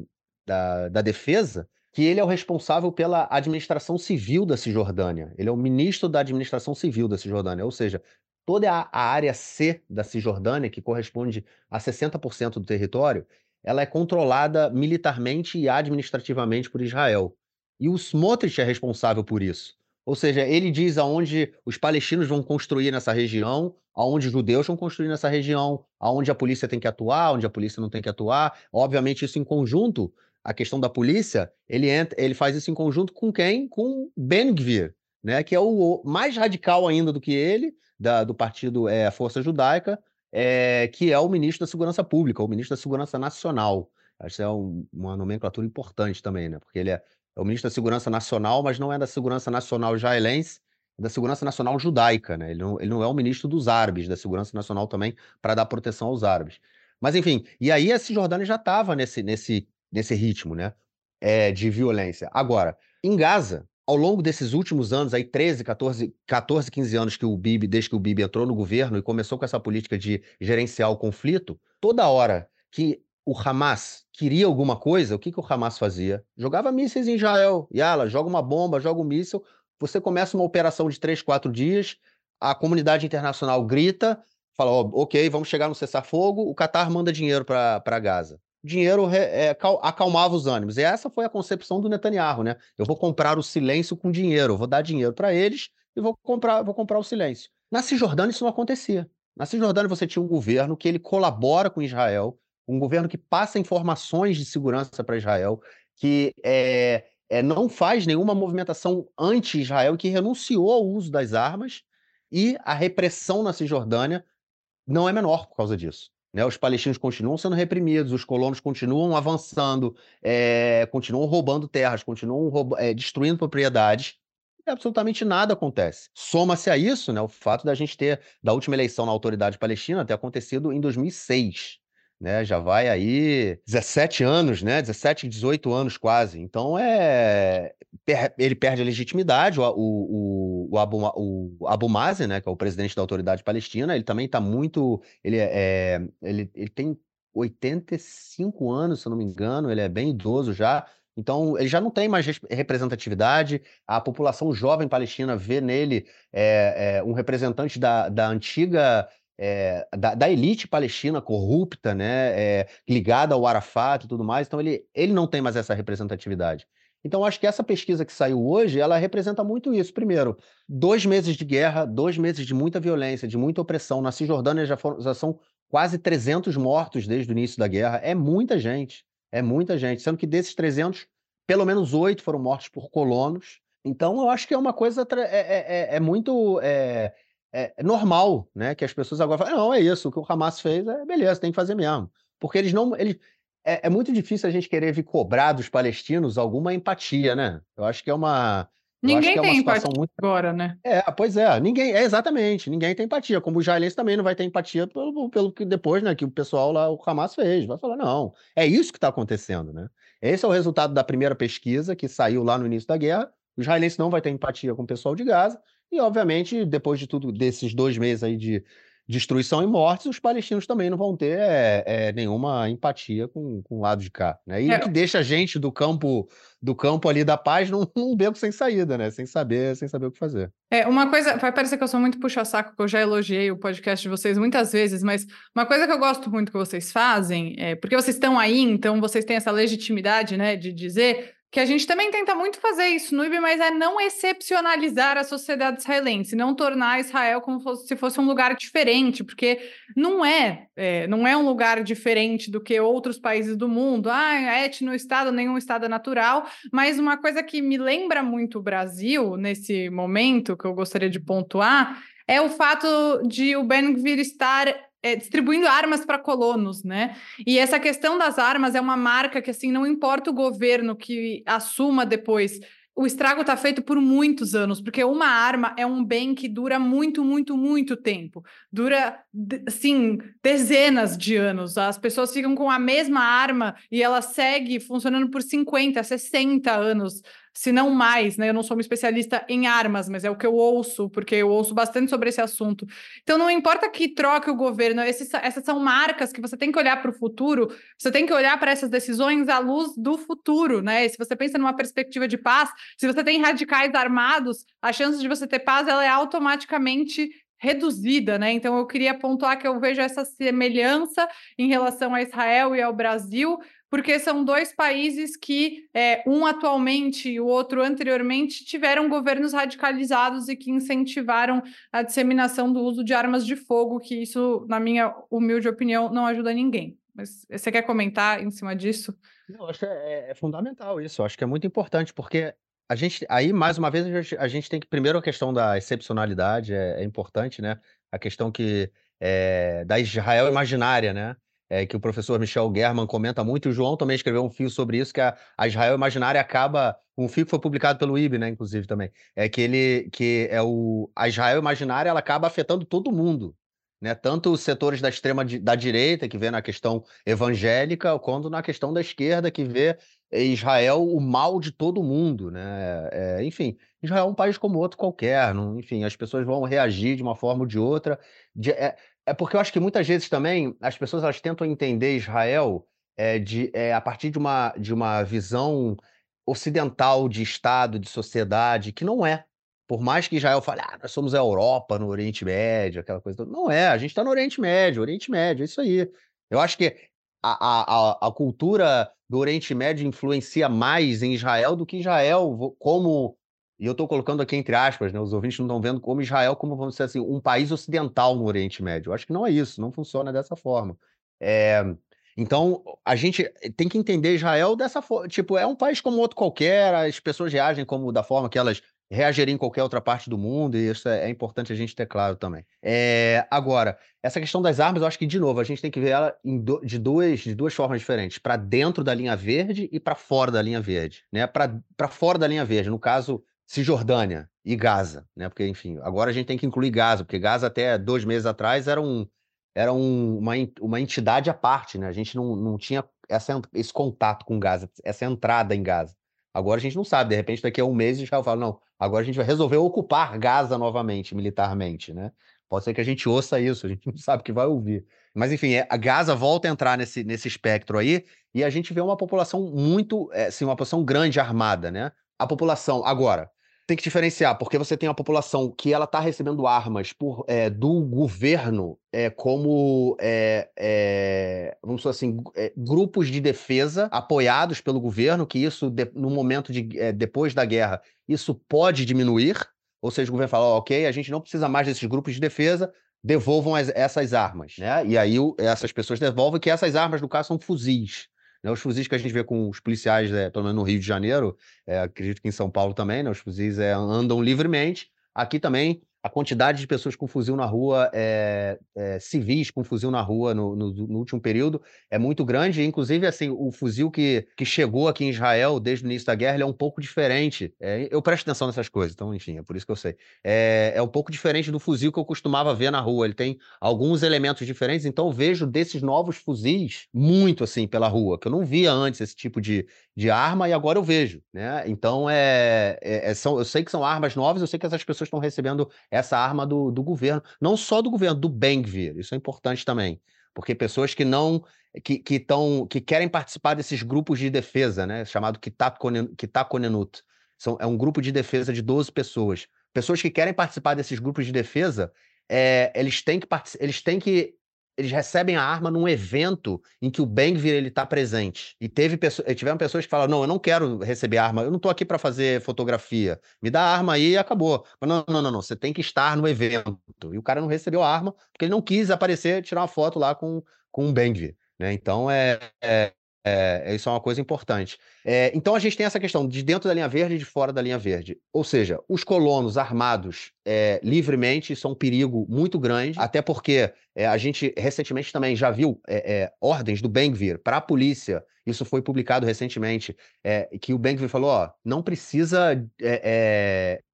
da, da Defesa, que ele é o responsável pela administração civil da Cisjordânia. Ele é o ministro da administração civil da Cisjordânia, ou seja, toda a, a área C da Cisjordânia, que corresponde a 60% do território, ela é controlada militarmente e administrativamente por Israel. E o Smotrich é responsável por isso. Ou seja, ele diz aonde os palestinos vão construir nessa região, aonde os judeus vão construir nessa região, aonde a polícia tem que atuar, onde a polícia não tem que atuar. Obviamente, isso em conjunto a questão da polícia, ele entra, ele faz isso em conjunto com quem? Com Ben Gvir, né? Que é o mais radical ainda do que ele, da, do partido é, Força Judaica, é, que é o ministro da Segurança Pública, o ministro da Segurança Nacional. Acho que é um, uma nomenclatura importante também, né? Porque ele é, é, o ministro da Segurança Nacional, mas não é da Segurança Nacional israelense, é da Segurança Nacional Judaica, né? Ele não, ele não é o ministro dos árabes, da Segurança Nacional também, para dar proteção aos árabes. Mas enfim, e aí a Cisjordânia já estava nesse, nesse nesse ritmo, né? É, de violência. Agora, em Gaza, ao longo desses últimos anos, aí 13, 14, 14, 15 anos que o Bibi, desde que o Bibi entrou no governo e começou com essa política de gerenciar o conflito, toda hora que o Hamas queria alguma coisa, o que, que o Hamas fazia? Jogava mísseis em Israel. Yala, joga uma bomba, joga um míssil. Você começa uma operação de três, quatro dias, a comunidade internacional grita, fala: oh, ok, vamos chegar no cessar-fogo, o Qatar manda dinheiro para Gaza dinheiro é, acalmava os ânimos. E essa foi a concepção do Netanyahu, né? Eu vou comprar o silêncio com dinheiro, vou dar dinheiro para eles e vou comprar, vou comprar o silêncio. Na Cisjordânia isso não acontecia. Na Cisjordânia você tinha um governo que ele colabora com Israel, um governo que passa informações de segurança para Israel, que é, é, não faz nenhuma movimentação anti-Israel, que renunciou ao uso das armas, e a repressão na Cisjordânia não é menor por causa disso. Né, os palestinos continuam sendo reprimidos, os colonos continuam avançando, é, continuam roubando terras, continuam é, destruindo propriedades, e absolutamente nada acontece. Soma-se a isso né, o fato da gente ter, da última eleição na autoridade palestina, ter acontecido em 2006 né? Já vai aí 17 anos, né? 17, 18 anos quase. Então é ele perde a legitimidade, o, o, o, Abu, o Abu Mazen, né, que é o presidente da autoridade palestina, ele também está muito. Ele, é, é, ele, ele tem 85 anos, se eu não me engano, ele é bem idoso já. Então, ele já não tem mais representatividade, a população jovem palestina vê nele é, é, um representante da, da antiga é, da, da, elite palestina corrupta, né, é, ligada ao Arafat e tudo mais, então ele, ele não tem mais essa representatividade. Então, acho que essa pesquisa que saiu hoje, ela representa muito isso. Primeiro, dois meses de guerra, dois meses de muita violência, de muita opressão. Na Cisjordânia já, foram, já são quase 300 mortos desde o início da guerra. É muita gente, é muita gente. Sendo que desses 300, pelo menos oito foram mortos por colonos. Então, eu acho que é uma coisa, é, é, é, é muito é, é, normal, né? Que as pessoas agora falam, não, é isso, o que o Hamas fez, é beleza, tem que fazer mesmo. Porque eles não, eles, é, é, muito difícil a gente querer vir cobrar dos palestinos alguma empatia, né? Eu acho que é uma. Ninguém é tem empatia muito... agora, né? É, pois é, ninguém, é exatamente, ninguém tem empatia. Como o israelense também não vai ter empatia pelo, pelo que depois, né, que o pessoal lá, o Hamas fez. Vai falar, não, é isso que está acontecendo, né? Esse é o resultado da primeira pesquisa que saiu lá no início da guerra. O israelense não vai ter empatia com o pessoal de Gaza, e, obviamente, depois de tudo, desses dois meses aí de, destruição e mortes, os palestinos também não vão ter é, é, nenhuma empatia com, com o lado de cá. Né? E é. que deixa a gente do campo do campo ali da paz num, num beco sem saída, né? Sem saber, sem saber o que fazer. É, uma coisa, vai parecer que eu sou muito puxa-saco, que eu já elogiei o podcast de vocês muitas vezes, mas uma coisa que eu gosto muito que vocês fazem, é, porque vocês estão aí, então vocês têm essa legitimidade, né, de dizer que a gente também tenta muito fazer isso no IB, mas é não excepcionalizar a sociedade israelense, não tornar Israel como se fosse um lugar diferente, porque não é, é, não é um lugar diferente do que outros países do mundo. Ah, é etno estado, nenhum estado é natural, mas uma coisa que me lembra muito o Brasil nesse momento que eu gostaria de pontuar é o fato de o Ben Gvir estar é, distribuindo armas para colonos, né? E essa questão das armas é uma marca que, assim, não importa o governo que assuma depois, o estrago está feito por muitos anos, porque uma arma é um bem que dura muito, muito, muito tempo. Dura, assim, dezenas de anos. As pessoas ficam com a mesma arma e ela segue funcionando por 50, 60 anos se não mais, né? Eu não sou uma especialista em armas, mas é o que eu ouço, porque eu ouço bastante sobre esse assunto. Então, não importa que troque o governo, esses, essas são marcas que você tem que olhar para o futuro, você tem que olhar para essas decisões à luz do futuro, né? E se você pensa numa perspectiva de paz, se você tem radicais armados, a chance de você ter paz ela é automaticamente reduzida, né? Então eu queria pontuar que eu vejo essa semelhança em relação a Israel e ao Brasil, porque são dois países que, é, um atualmente e o outro anteriormente, tiveram governos radicalizados e que incentivaram a disseminação do uso de armas de fogo, que isso, na minha humilde opinião, não ajuda ninguém. Mas você quer comentar em cima disso? Não, acho que é, é fundamental isso, acho que é muito importante, porque a gente, aí, mais uma vez, a gente, a gente tem que, primeiro, a questão da excepcionalidade é, é importante, né? A questão que é, da Israel imaginária, né? É, que o professor Michel German comenta muito, e o João também escreveu um fio sobre isso, que a, a Israel Imaginária acaba. Um fio que foi publicado pelo IB, né, inclusive, também. É que ele que é o. A Israel Imaginária ela acaba afetando todo mundo. Né, tanto os setores da extrema da direita, que vê na questão evangélica, quanto na questão da esquerda, que vê Israel o mal de todo mundo. Né? É, enfim, Israel é um país como outro qualquer. Não, enfim, as pessoas vão reagir de uma forma ou de outra. De, é, é porque eu acho que muitas vezes também as pessoas elas tentam entender Israel é, de, é, a partir de uma, de uma visão ocidental de Estado, de sociedade, que não é. Por mais que Israel fale, ah, nós somos a Europa no Oriente Médio, aquela coisa. Não é, a gente está no Oriente Médio, Oriente Médio, é isso aí. Eu acho que a, a, a cultura do Oriente Médio influencia mais em Israel do que Israel como e eu estou colocando aqui entre aspas, né? Os ouvintes não estão vendo como Israel, como vamos dizer assim, um país ocidental no Oriente Médio. Eu acho que não é isso, não funciona dessa forma. É, então, a gente tem que entender Israel dessa forma. Tipo, é um país como outro qualquer, as pessoas reagem como da forma que elas reagiriam em qualquer outra parte do mundo, e isso é, é importante a gente ter claro também. É, agora, essa questão das armas, eu acho que, de novo, a gente tem que ver ela do, de, duas, de duas formas diferentes: para dentro da linha verde e para fora da linha verde. Né? Para fora da linha verde, no caso Cisjordânia e Gaza, né? Porque, enfim, agora a gente tem que incluir Gaza, porque Gaza até dois meses atrás era, um, era um, uma, uma entidade à parte, né? A gente não, não tinha essa, esse contato com Gaza, essa entrada em Gaza. Agora a gente não sabe, de repente daqui a um mês Israel fala, não, agora a gente vai resolver ocupar Gaza novamente, militarmente, né? Pode ser que a gente ouça isso, a gente não sabe o que vai ouvir. Mas enfim, é, a Gaza volta a entrar nesse, nesse espectro aí, e a gente vê uma população muito, é, assim, uma população grande armada, né? A população, agora, tem que diferenciar, porque você tem a população que ela está recebendo armas por, é, do governo é, como, é, é, vamos assim, é, grupos de defesa apoiados pelo governo, que isso, de, no momento de, é, depois da guerra, isso pode diminuir, ou seja, o governo fala, oh, ok, a gente não precisa mais desses grupos de defesa, devolvam as, essas armas, né? E aí essas pessoas devolvem que essas armas, no caso, são fuzis. Né, os fuzis que a gente vê com os policiais, é, pelo menos no Rio de Janeiro, é, acredito que em São Paulo também, né, os fuzis é, andam livremente. Aqui também a quantidade de pessoas com fuzil na rua, é, é, civis com fuzil na rua no, no, no, último período, é muito grande. Inclusive, assim, o fuzil que, que chegou aqui em Israel desde o início da guerra é um pouco diferente. É, eu presto atenção nessas coisas, então, enfim, é por isso que eu sei. É, é um pouco diferente do fuzil que eu costumava ver na rua. Ele tem alguns elementos diferentes, então eu vejo desses novos fuzis muito assim pela rua, que eu não via antes esse tipo de, de arma e agora eu vejo, né? Então é, é, é são, eu sei que são armas novas, eu sei que essas pessoas estão recebendo essa arma do, do governo, não só do governo, do Bengvir, isso é importante também, porque pessoas que não que, que, tão, que querem participar desses grupos de defesa, né? Chamado Kitat Konenut, são é um grupo de defesa de 12 pessoas, pessoas que querem participar desses grupos de defesa, é, eles têm que eles têm que eles recebem a arma num evento em que o Bengvir ele está presente. E teve pessoas, tiveram pessoas que falaram: não, eu não quero receber arma, eu não estou aqui para fazer fotografia. Me dá a arma aí e acabou. Mas não, não, não, não, você tem que estar no evento. E o cara não recebeu a arma porque ele não quis aparecer, tirar uma foto lá com, com o Bengvir. Né? Então é, é, é, isso é uma coisa importante. É, então a gente tem essa questão de dentro da linha verde e de fora da linha verde. Ou seja, os colonos armados é, livremente são um perigo muito grande, até porque é, a gente recentemente também já viu é, é, ordens do Bengvir para a polícia. Isso foi publicado recentemente, que o Bengvir falou: ó, não precisa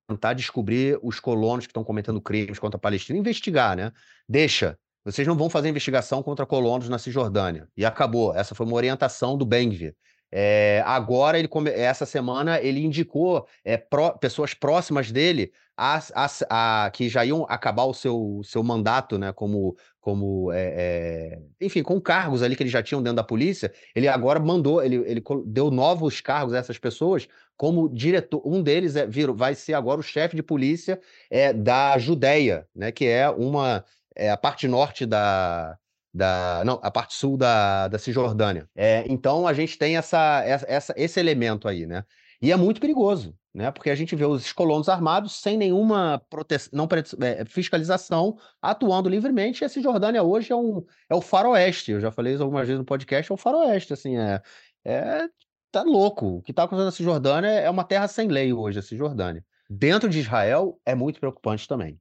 tentar descobrir os colonos que estão cometendo crimes contra a Palestina, investigar, né? Deixa vocês não vão fazer investigação contra colonos na Cisjordânia. E acabou. Essa foi uma orientação do Bengvir. É, agora, ele essa semana, ele indicou é, pessoas próximas dele a, a, a, que já iam acabar o seu, seu mandato, né, como, como é, enfim, com cargos ali que eles já tinham dentro da polícia. Ele agora mandou, ele, ele deu novos cargos a essas pessoas como diretor. Um deles é, vai ser agora o chefe de polícia é, da Judéia, né, que é uma é a parte norte da, da não, a parte sul da, da Cisjordânia. É, então a gente tem essa, essa, esse elemento aí, né? E é muito perigoso, né? Porque a gente vê os colonos armados sem nenhuma proteção, não, é, fiscalização, atuando livremente. E a Cisjordânia hoje é, um, é o faroeste. Eu já falei isso algumas vezes no podcast, é o faroeste, assim, é, é tá louco. O que está acontecendo na Cisjordânia é uma terra sem lei hoje, a Cisjordânia. Dentro de Israel é muito preocupante também.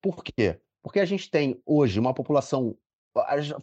Por quê? Porque a gente tem hoje uma população.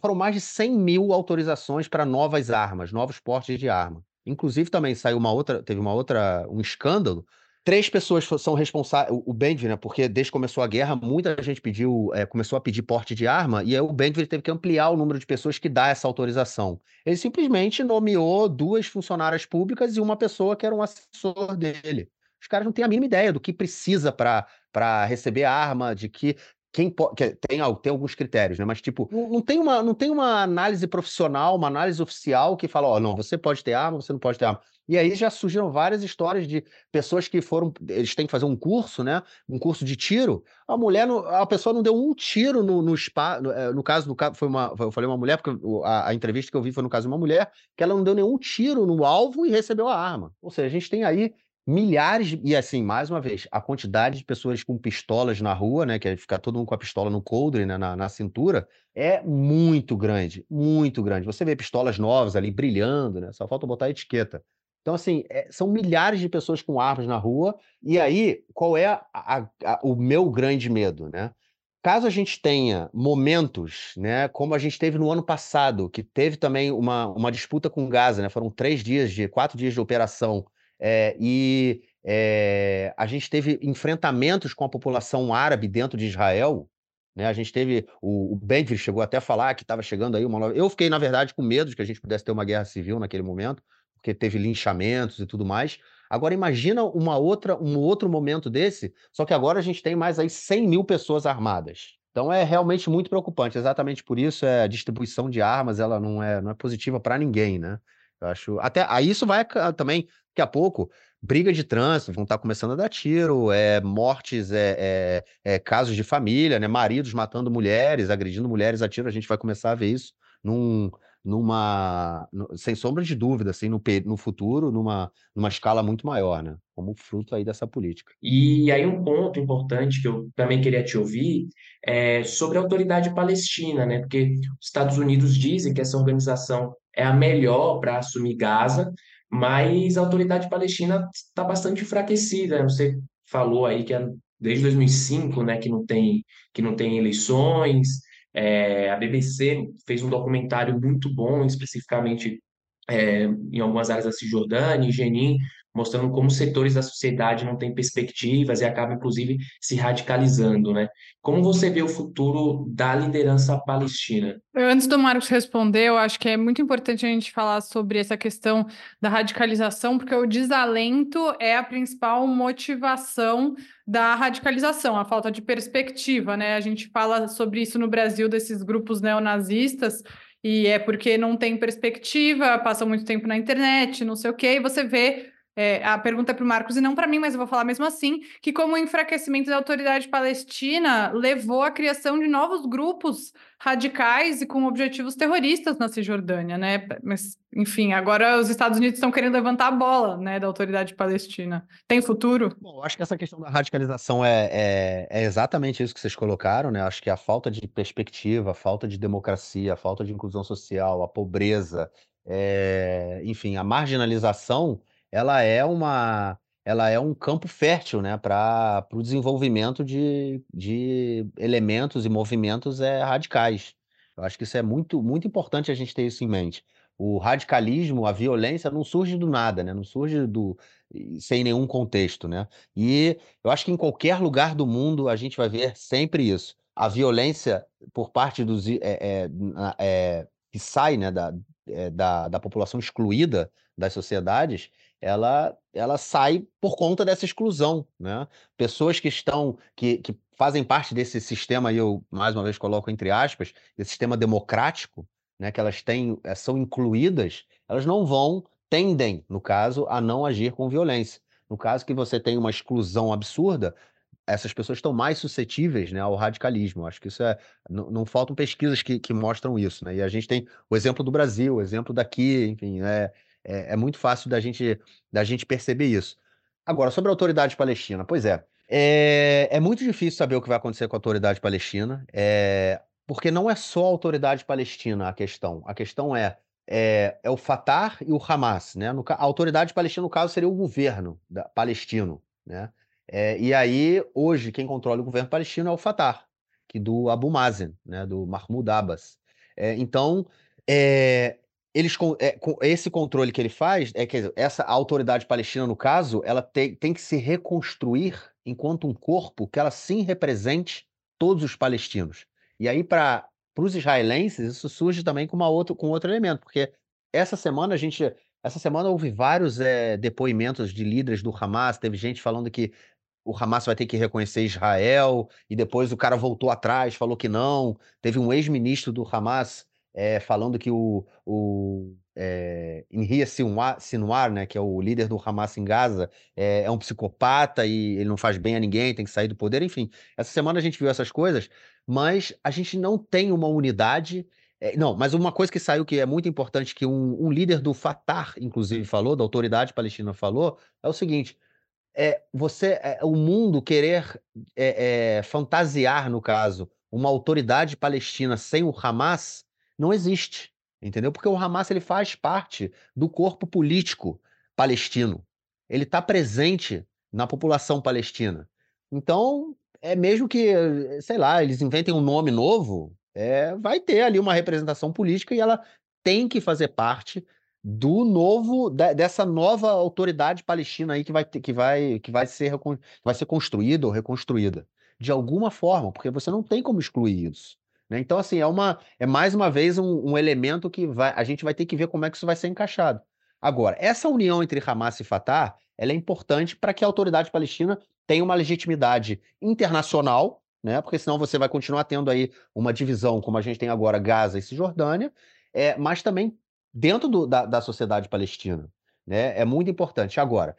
Foram mais de 100 mil autorizações para novas armas, novos portes de arma. Inclusive, também saiu uma outra, teve uma outra, um escândalo. Três pessoas são responsáveis, o Bendvir, né? Porque desde que começou a guerra, muita gente pediu, é, começou a pedir porte de arma, e aí o Bendvir teve que ampliar o número de pessoas que dá essa autorização. Ele simplesmente nomeou duas funcionárias públicas e uma pessoa que era um assessor dele. Os caras não têm a mínima ideia do que precisa para receber arma, de que quem pode, tem, tem alguns critérios, né? Mas, tipo, não, não, tem uma, não tem uma análise profissional, uma análise oficial que fala, ó, oh, não, você pode ter arma, você não pode ter arma. E aí já surgiram várias histórias de pessoas que foram, eles têm que fazer um curso, né? Um curso de tiro. A mulher, a pessoa não deu um tiro no, no spa. No, eh, no caso, no, foi uma, eu falei uma mulher, porque a, a, entrevista que eu vi foi no caso de uma mulher, que ela não deu nenhum tiro no alvo e recebeu a arma. Ou seja, a gente tem aí milhares, e assim, mais uma vez, a quantidade de pessoas com pistolas na rua, né, que é ficar todo mundo com a pistola no coldre, né, na, na cintura, é muito grande, muito grande. Você vê pistolas novas ali brilhando, né, só falta botar a etiqueta. Então, assim, é, são milhares de pessoas com armas na rua, e aí, qual é a, a, o meu grande medo, né? Caso a gente tenha momentos, né, como a gente teve no ano passado, que teve também uma, uma disputa com Gaza, né, foram três dias de, quatro dias de operação, é, e é, a gente teve enfrentamentos com a população árabe dentro de Israel. Né? A gente teve. O, o Benvir chegou até a falar que estava chegando aí uma nova. Eu fiquei, na verdade, com medo de que a gente pudesse ter uma guerra civil naquele momento, porque teve linchamentos e tudo mais. Agora, imagina uma outra, um outro momento desse, só que agora a gente tem mais aí 100 mil pessoas armadas. Então é realmente muito preocupante. Exatamente por isso é a distribuição de armas ela não é, não é positiva para ninguém, né? Eu acho. Até aí isso vai também, daqui a pouco, briga de trânsito, vão estar tá começando a dar tiro, é, mortes, é, é, é, casos de família, né? Maridos matando mulheres, agredindo mulheres a tiro, a gente vai começar a ver isso num, numa, sem sombra de dúvida, assim, no, no futuro, numa, numa escala muito maior, né? Como fruto aí dessa política. E aí um ponto importante que eu também queria te ouvir é sobre a autoridade palestina, né? Porque os Estados Unidos dizem que essa organização é a melhor para assumir Gaza, mas a autoridade palestina está bastante enfraquecida. Né? Você falou aí que é desde 2005, né, que não tem que não tem eleições, é, a BBC fez um documentário muito bom, especificamente é, em algumas áreas da Cisjordânia, em Jenin, mostrando como setores da sociedade não têm perspectivas e acabam, inclusive, se radicalizando, né? Como você vê o futuro da liderança palestina? Antes do Marcos responder, eu acho que é muito importante a gente falar sobre essa questão da radicalização, porque o desalento é a principal motivação da radicalização, a falta de perspectiva, né? A gente fala sobre isso no Brasil, desses grupos neonazistas, e é porque não tem perspectiva, passam muito tempo na internet, não sei o quê, e você vê é, a pergunta é para o Marcos e não para mim, mas eu vou falar mesmo assim, que como o enfraquecimento da autoridade palestina levou à criação de novos grupos radicais e com objetivos terroristas na Cisjordânia, né? Mas, enfim, agora os Estados Unidos estão querendo levantar a bola, né, da autoridade palestina. Tem futuro? Bom, acho que essa questão da radicalização é, é, é exatamente isso que vocês colocaram, né? Acho que a falta de perspectiva, a falta de democracia, a falta de inclusão social, a pobreza, é... enfim, a marginalização ela é uma ela é um campo fértil, né, para o desenvolvimento de, de elementos e movimentos é, radicais. Eu acho que isso é muito, muito importante a gente ter isso em mente. O radicalismo, a violência não surge do nada, né? Não surge do sem nenhum contexto, né? E eu acho que em qualquer lugar do mundo a gente vai ver sempre isso. A violência por parte dos é, é, é, que sai, né, da, é, da, da população excluída das sociedades, ela, ela sai por conta dessa exclusão, né? Pessoas que estão, que, que fazem parte desse sistema, e eu mais uma vez coloco entre aspas, desse sistema democrático, né? Que elas têm, eh, são incluídas, elas não vão, tendem, no caso, a não agir com violência. No caso que você tem uma exclusão absurda, essas pessoas estão mais suscetíveis né, ao radicalismo. Acho que isso é. Não, não faltam pesquisas que, que, mostram isso. Né? E a gente tem o exemplo do Brasil, o exemplo daqui, enfim, é, é, é, muito fácil da gente, da gente perceber isso. Agora, sobre a autoridade palestina, pois é, é, é muito difícil saber o que vai acontecer com a autoridade palestina, é, porque não é só a autoridade palestina a questão. A questão é, é, é o Fatah e o Hamas. Né? No, a autoridade palestina, no caso, seria o governo da, palestino. Né? É, e aí, hoje, quem controla o governo palestino é o Fatah, que do Abu Mazen, né? do Mahmoud Abbas. É, então, é, eles é, com esse controle que ele faz é que essa autoridade palestina no caso ela tem, tem que se reconstruir enquanto um corpo que ela sim represente todos os palestinos. E aí para os israelenses isso surge também com uma outro com outro elemento porque essa semana a gente essa semana houve vários é, depoimentos de líderes do Hamas teve gente falando que o Hamas vai ter que reconhecer Israel e depois o cara voltou atrás falou que não. Teve um ex-ministro do Hamas é, falando que o, o é, Inria Sinwar, né, que é o líder do Hamas em Gaza, é, é, um psicopata e ele não faz bem a ninguém, tem que sair do poder. Enfim, essa semana a gente viu essas coisas, mas a gente não tem uma unidade. É, não, mas uma coisa que saiu que é muito importante, que um, um líder do Fatah, inclusive, falou, da autoridade palestina falou, é o seguinte: é, você, é, o mundo querer fantasiar, no caso, uma autoridade palestina sem o Hamas não existe, entendeu? Porque o Hamas ele faz parte do corpo político palestino. Ele está presente na população palestina. Então, é mesmo que, sei lá, eles inventem um nome novo, é, vai ter ali uma representação política e ela tem que fazer parte do novo dessa nova autoridade palestina aí que vai que vai que vai ser vai ser construída ou reconstruída de alguma forma, porque você não tem como excluir isso. Né? Então, assim, é, uma, é mais uma vez um, um, elemento que vai, a gente vai ter que ver como é que isso vai ser encaixado. Agora, essa união entre Hamas e Fatah ela é importante para que a autoridade palestina tenha uma legitimidade internacional, né? porque senão você vai continuar tendo aí uma divisão, como a gente tem agora, Gaza e Cisjordânia, é, mas também dentro do, da, da sociedade palestina. Né? É muito importante. Agora,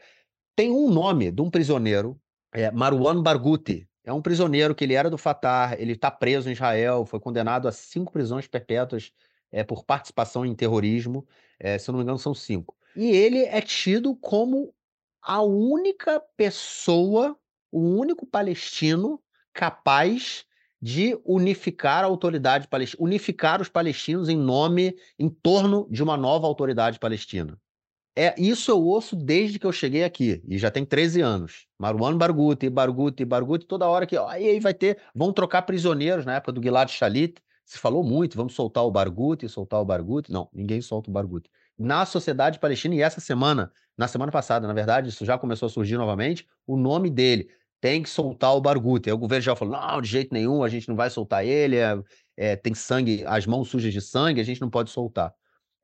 tem um nome de um prisioneiro, é Marwan Barghouti. É um prisioneiro que ele era do Fatah, ele está preso em Israel, foi condenado a cinco prisões perpétuas é, por participação em terrorismo. É, se eu não me engano, são cinco. E ele é tido como a única pessoa, o único palestino capaz de unificar a autoridade palestina, unificar os palestinos em nome, em torno de uma nova autoridade palestina. É, isso eu ouço desde que eu cheguei aqui, e já tem 13 anos. Marwan Barghouti, Barghouti, Barghouti, toda hora que, ó, aí vai ter, vão trocar prisioneiros na época do Gilad Shalit, se falou muito, vamos soltar o Barghouti, soltar o Barghouti. Não, ninguém solta o Barghouti. Na sociedade palestina, e essa semana, na semana passada, na verdade, isso já começou a surgir novamente, o nome dele tem que soltar o Barghouti. Aí o governo já falou, não, de jeito nenhum, a gente não vai soltar ele, é, é, tem sangue, as mãos sujas de sangue, a gente não pode soltar.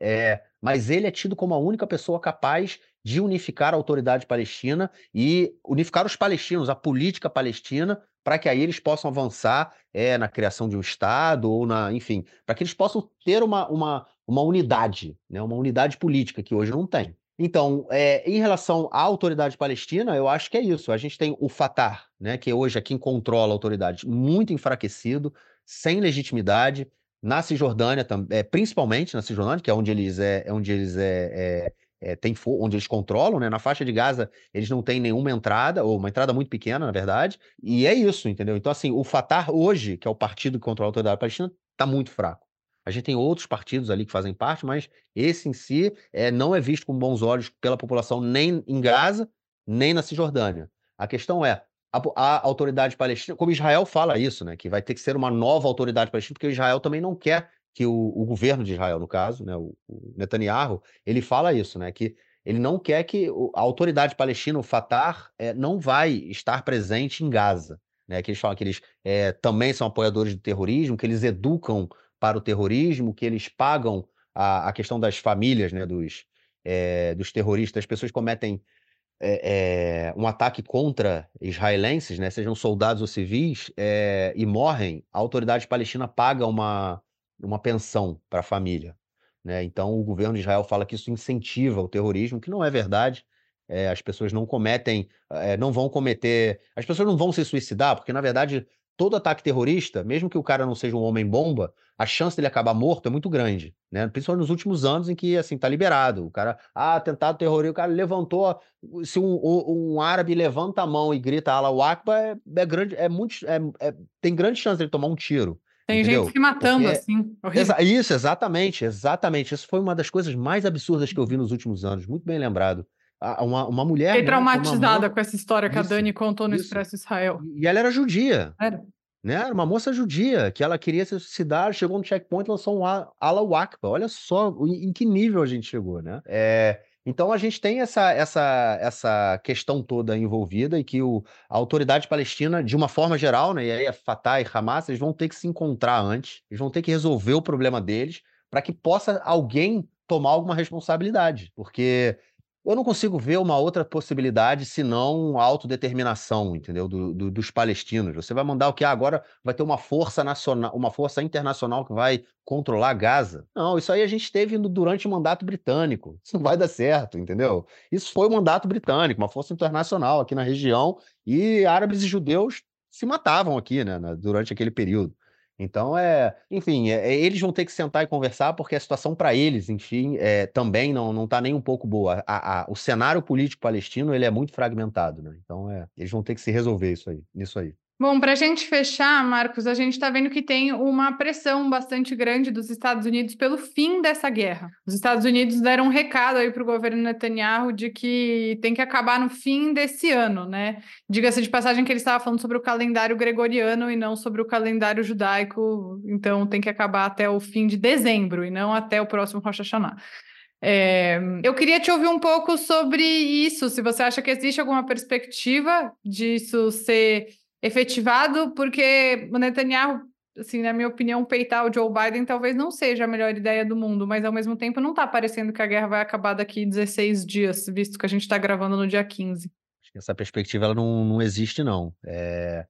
É, mas ele é tido como a única pessoa capaz de unificar a autoridade palestina e unificar os palestinos, a política palestina, para que aí eles possam avançar é, na criação de um Estado, ou na, enfim, para que eles possam ter uma, uma, uma unidade, né, uma unidade política que hoje não tem. Então, é, em relação à autoridade palestina, eu acho que é isso. A gente tem o Fatah, né, que hoje é quem controla a autoridade, muito enfraquecido, sem legitimidade. Na Cisjordânia, é, principalmente na Cisjordânia, que é onde eles é, é onde eles é, é é, tem onde eles controlam, né? Na faixa de Gaza, eles não têm nenhuma entrada, ou uma entrada muito pequena, na verdade, e é isso, entendeu? Então, assim, o Fatah hoje, que é o partido que controla a autoridade palestina, está muito fraco. A gente tem outros partidos ali que fazem parte, mas esse em si é, não é visto com bons olhos pela população nem em Gaza, nem na Cisjordânia. A questão é, a, a, autoridade palestina, como Israel fala isso, né, que vai ter que ser uma nova autoridade palestina, porque Israel também não quer que o, o governo de Israel, no caso, né, o, o, Netanyahu, ele fala isso, né, que ele não quer que a autoridade palestina, o Fatah, é, não vai estar presente em Gaza. Né, que eles falam que eles é, também são apoiadores do terrorismo, que eles educam para o terrorismo, que eles pagam a, a questão das famílias né, dos, é, dos terroristas, as pessoas cometem é, é, um ataque contra israelenses, né, sejam soldados ou civis, e morrem, a autoridade palestina paga uma, uma pensão para a família. Né? Então, o governo de Israel fala que isso incentiva o terrorismo, que não é verdade. É, as pessoas não cometem, é, não vão cometer. As pessoas não vão se suicidar, porque, na verdade, todo ataque terrorista, mesmo que o cara não seja um homem-bomba, a chance dele acabar morto é muito grande, né? Principalmente nos últimos anos em que, assim, tá liberado. O cara, ah, atentado terrorista, o cara levantou, se um, um, um árabe levanta a mão e grita Allahu Akbar, é, é grande, é muito, é, é, tem grande chance de ele tomar um tiro. Tem Entendeu? gente se matando Porque... assim. Exa isso, exatamente, exatamente. Isso foi uma das coisas mais absurdas que eu vi nos últimos anos, muito bem lembrado. Uma, uma mulher. Fiquei né, traumatizada com essa história que isso, a Dani contou no isso. Expresso Israel. E ela era judia. Era. Né? Era uma moça judia, que ela queria se suicidar, chegou no checkpoint e lançou um Allahu Akbar. Olha só em que nível a gente chegou, né? É, então a gente tem essa, essa, essa questão toda envolvida e que o, a autoridade palestina, de uma forma geral, né, e aí a Fatah e Hamas, eles vão ter que se encontrar antes, eles vão ter que resolver o problema deles para que possa alguém tomar alguma responsabilidade, porque eu não consigo ver uma outra possibilidade senão autodeterminação, entendeu? Do, do, dos palestinos. Você vai mandar o que? Ah, agora vai ter uma força nacional, uma força internacional que vai controlar Gaza. Não, isso aí a gente teve durante o mandato britânico. Isso não vai dar certo, entendeu? Isso foi o mandato britânico, uma força internacional aqui na região, e árabes e judeus se matavam aqui, né, durante aquele período. Então, é, enfim, é, é, eles vão ter que sentar e conversar, porque a situação para eles, enfim, é, também não não está nem um pouco boa. A, a, o cenário político palestino ele é muito fragmentado, né? Então, é, eles vão ter que se resolver isso aí, nisso aí. Bom, para a gente fechar, Marcos, a gente está vendo que tem uma pressão bastante grande dos Estados Unidos pelo fim dessa guerra. Os Estados Unidos deram um recado aí para o governo Netanyahu de que tem que acabar no fim desse ano, né? Diga-se de passagem que ele estava falando sobre o calendário gregoriano e não sobre o calendário judaico, então tem que acabar até o fim de dezembro e não até o próximo Rosh Hashanah. É, eu queria te ouvir um pouco sobre isso, se você acha que existe alguma perspectiva disso ser efetivado, porque o Netanyahu, assim, na minha opinião, peitar o Joe Biden talvez não seja a melhor ideia do mundo, mas ao mesmo tempo não está parecendo que a guerra vai acabar daqui 16 dias, visto que a gente está gravando no dia 15. Essa perspectiva ela não, não existe, não. É...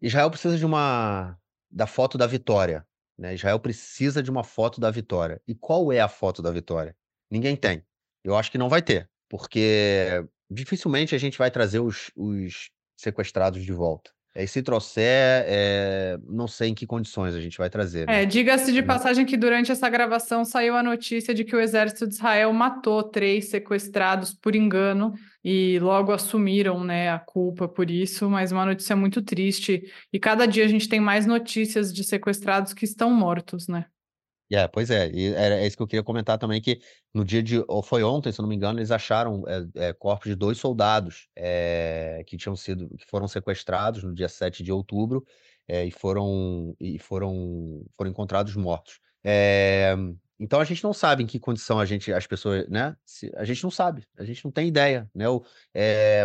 Israel precisa de uma da foto da vitória. Né? Israel precisa de uma foto da vitória. E qual é a foto da vitória? Ninguém tem. Eu acho que não vai ter, porque dificilmente a gente vai trazer os, os sequestrados de volta. E se trouxer, é, não sei em que condições a gente vai trazer. Né? É, diga-se de passagem que durante essa gravação saiu a notícia de que o exército de Israel matou três sequestrados por engano e logo assumiram né, a culpa por isso, mas uma notícia muito triste. E cada dia a gente tem mais notícias de sequestrados que estão mortos, né? É, pois é, e era é isso que eu queria comentar também, que no dia de, ou foi ontem, se eu não me engano, eles acharam é, é, corpos de dois soldados é, que tinham sido, que foram sequestrados no dia 7 de outubro e foram, e foram, foram encontrados mortos. Então a gente não sabe em que condição a gente, as pessoas, né? Se- a gente não sabe, a gente não tem ideia, né? O-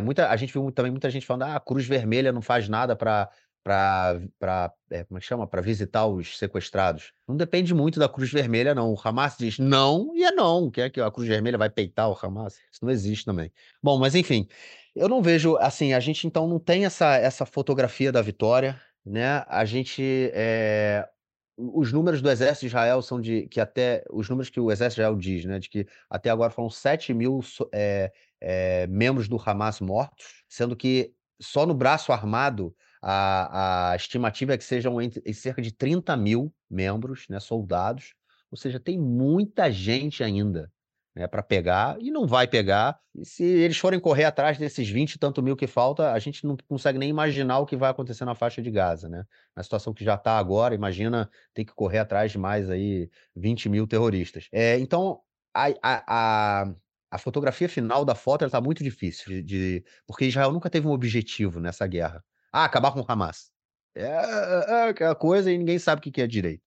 muita, a gente viu também muita gente falando, ah, a Cruz Vermelha não faz nada para para é, como é que chama? Para visitar os sequestrados. Não depende muito da Cruz Vermelha, não. O Hamas diz não e é não. Quer que a Cruz Vermelha vai peitar o Hamas? Isso não existe também. Bom, mas enfim, eu não vejo assim. A gente então não tem essa, essa fotografia da vitória, né? A gente é, os números do exército de Israel são de que até os números que o exército de Israel diz, né, de que até agora foram 7 mil é, é, membros do Hamas mortos, sendo que só no braço armado a, a estimativa é que sejam entre, cerca de 30 mil membros, né, soldados, ou seja, tem muita gente ainda né, para pegar e não vai pegar. E se eles forem correr atrás desses 20 e tanto mil que falta, a gente não consegue nem imaginar o que vai acontecer na faixa de Gaza, né? Na situação que já está agora, imagina ter que correr atrás de mais aí 20 mil terroristas. É, então, a, a, a, a, fotografia final da foto está muito difícil, de, de, porque Israel nunca teve um objetivo nessa guerra. Ah, acabar com o Hamas. É, é, é aquela coisa e ninguém sabe o que é direito.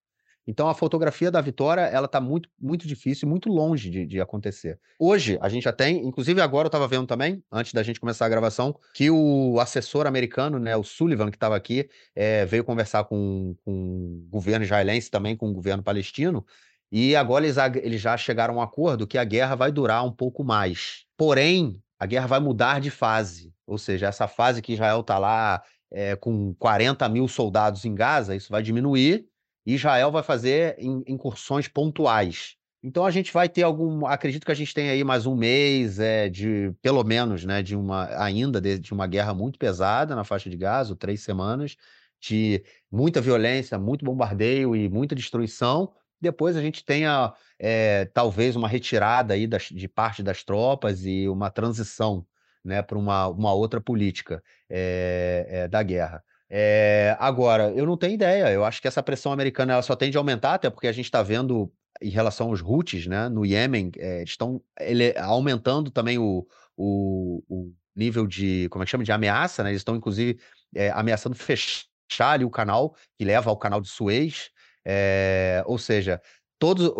Então a fotografia da vitória ela está muito, muito difícil, muito longe de, de, acontecer. Hoje a gente já tem, inclusive agora eu estava vendo também, antes da gente começar a gravação, que o assessor americano, né, o Sullivan, que estava aqui, é, veio conversar com, com o governo israelense, também com o governo palestino, e agora eles, eles já chegaram a um acordo que a guerra vai durar um pouco mais. Porém, a guerra vai mudar de fase. Ou seja, essa fase que Israel está lá é, com 40 mil soldados em Gaza, isso vai diminuir Israel vai fazer incursões pontuais. Então a gente vai ter algum, acredito que a gente tem aí mais um mês é, de, pelo menos, né, de uma ainda de, de uma guerra muito pesada na faixa de Gaza, três semanas de muita violência, muito bombardeio e muita destruição. Depois a gente tenha é, talvez uma retirada aí das, de parte das tropas e uma transição né, para uma, uma outra política é, é, da guerra. É, agora, eu não tenho ideia. Eu acho que essa pressão americana ela só tende a aumentar, até porque a gente está vendo em relação aos Houthis, né, no Iêmen, estão ele, aumentando também o, o, o, nível de, como é que chama, de ameaça, né? Eles estão, inclusive, ameaçando fechar ali o canal que leva ao canal de Suez. É, ou seja, todos.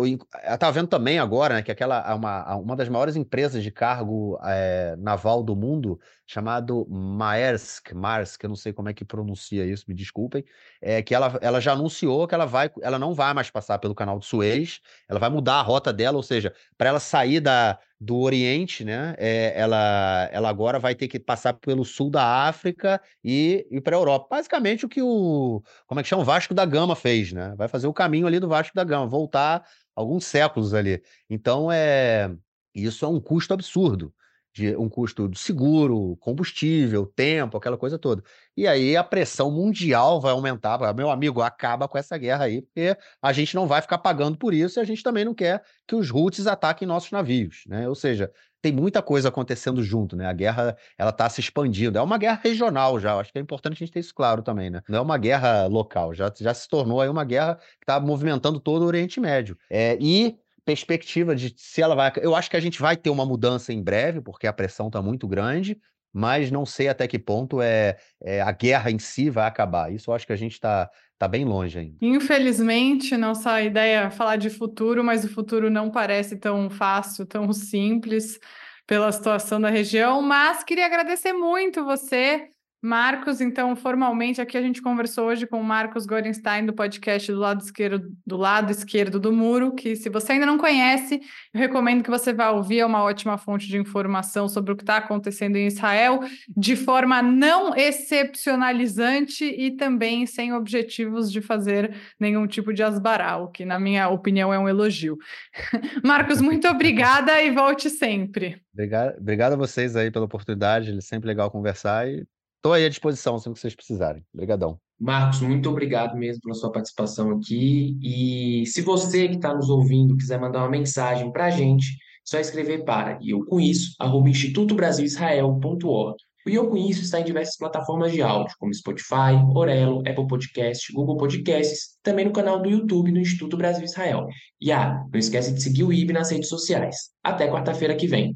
Estava vendo também agora né, que aquela uma, uma das maiores empresas de cargo é, naval do mundo, chamado Maersk, Maersk, eu não sei como é que pronuncia isso, me desculpem, é que ela, ela já anunciou que ela vai, ela não vai mais passar pelo canal de Suez, ela vai mudar a rota dela, ou seja, para ela sair da, do Oriente, né? É, ela, ela agora vai ter que passar pelo sul da África e ir para a Europa. Basicamente o que o, como é que chama, o Vasco da Gama fez, né? Vai fazer o caminho ali do Vasco da Gama, voltar alguns séculos ali. Então é, isso é um custo absurdo de um custo de seguro, combustível, tempo, aquela coisa toda. E aí a pressão mundial vai aumentar. Meu amigo, acaba com essa guerra aí, porque a gente não vai ficar pagando por isso e a gente também não quer que os Houthis ataquem nossos navios, né? Ou seja, tem muita coisa acontecendo junto, né? A guerra, ela está se expandindo. É uma guerra regional já, acho que é importante a gente ter isso claro também, né? Não é uma guerra local, já, já se tornou aí uma guerra que está movimentando todo o Oriente Médio. É, e perspectiva de se ela vai. Eu acho que a gente vai ter uma mudança em breve, porque a pressão está muito grande, mas não sei até que ponto é, é, a guerra em si vai acabar. Isso eu acho que a gente está tá bem longe ainda. Infelizmente, nossa ideia é falar de futuro, mas o futuro não parece tão fácil, tão simples pela situação da região. Mas queria agradecer muito você Marcos, então, formalmente, aqui a gente conversou hoje com o Marcos Gorenstein, do podcast do lado esquerdo, do lado esquerdo do muro, que se você ainda não conhece, eu recomendo que você vá ouvir, é uma ótima fonte de informação sobre o que está acontecendo em Israel, de forma não excepcionalizante e também sem objetivos de fazer nenhum tipo de asbaral, que, na minha opinião, é um elogio. Marcos, muito obrigada e volte sempre. Obrigado, obrigado a vocês aí pela oportunidade, é sempre legal conversar e Estou aí à disposição sempre que vocês precisarem. Obrigadão. Marcos, muito obrigado mesmo pela sua participação aqui. E se você que está nos ouvindo quiser mandar uma mensagem para a gente, só escrever para e eu com isso, arroba institutobrasilisrael.org. O Eu Com Isso está em diversas plataformas de áudio, como Spotify, Orelo, Apple Podcast, Google Podcasts, também no canal do YouTube do Instituto Brasil Israel. E ah, não esquece de seguir o IB nas redes sociais. Até quarta-feira que vem.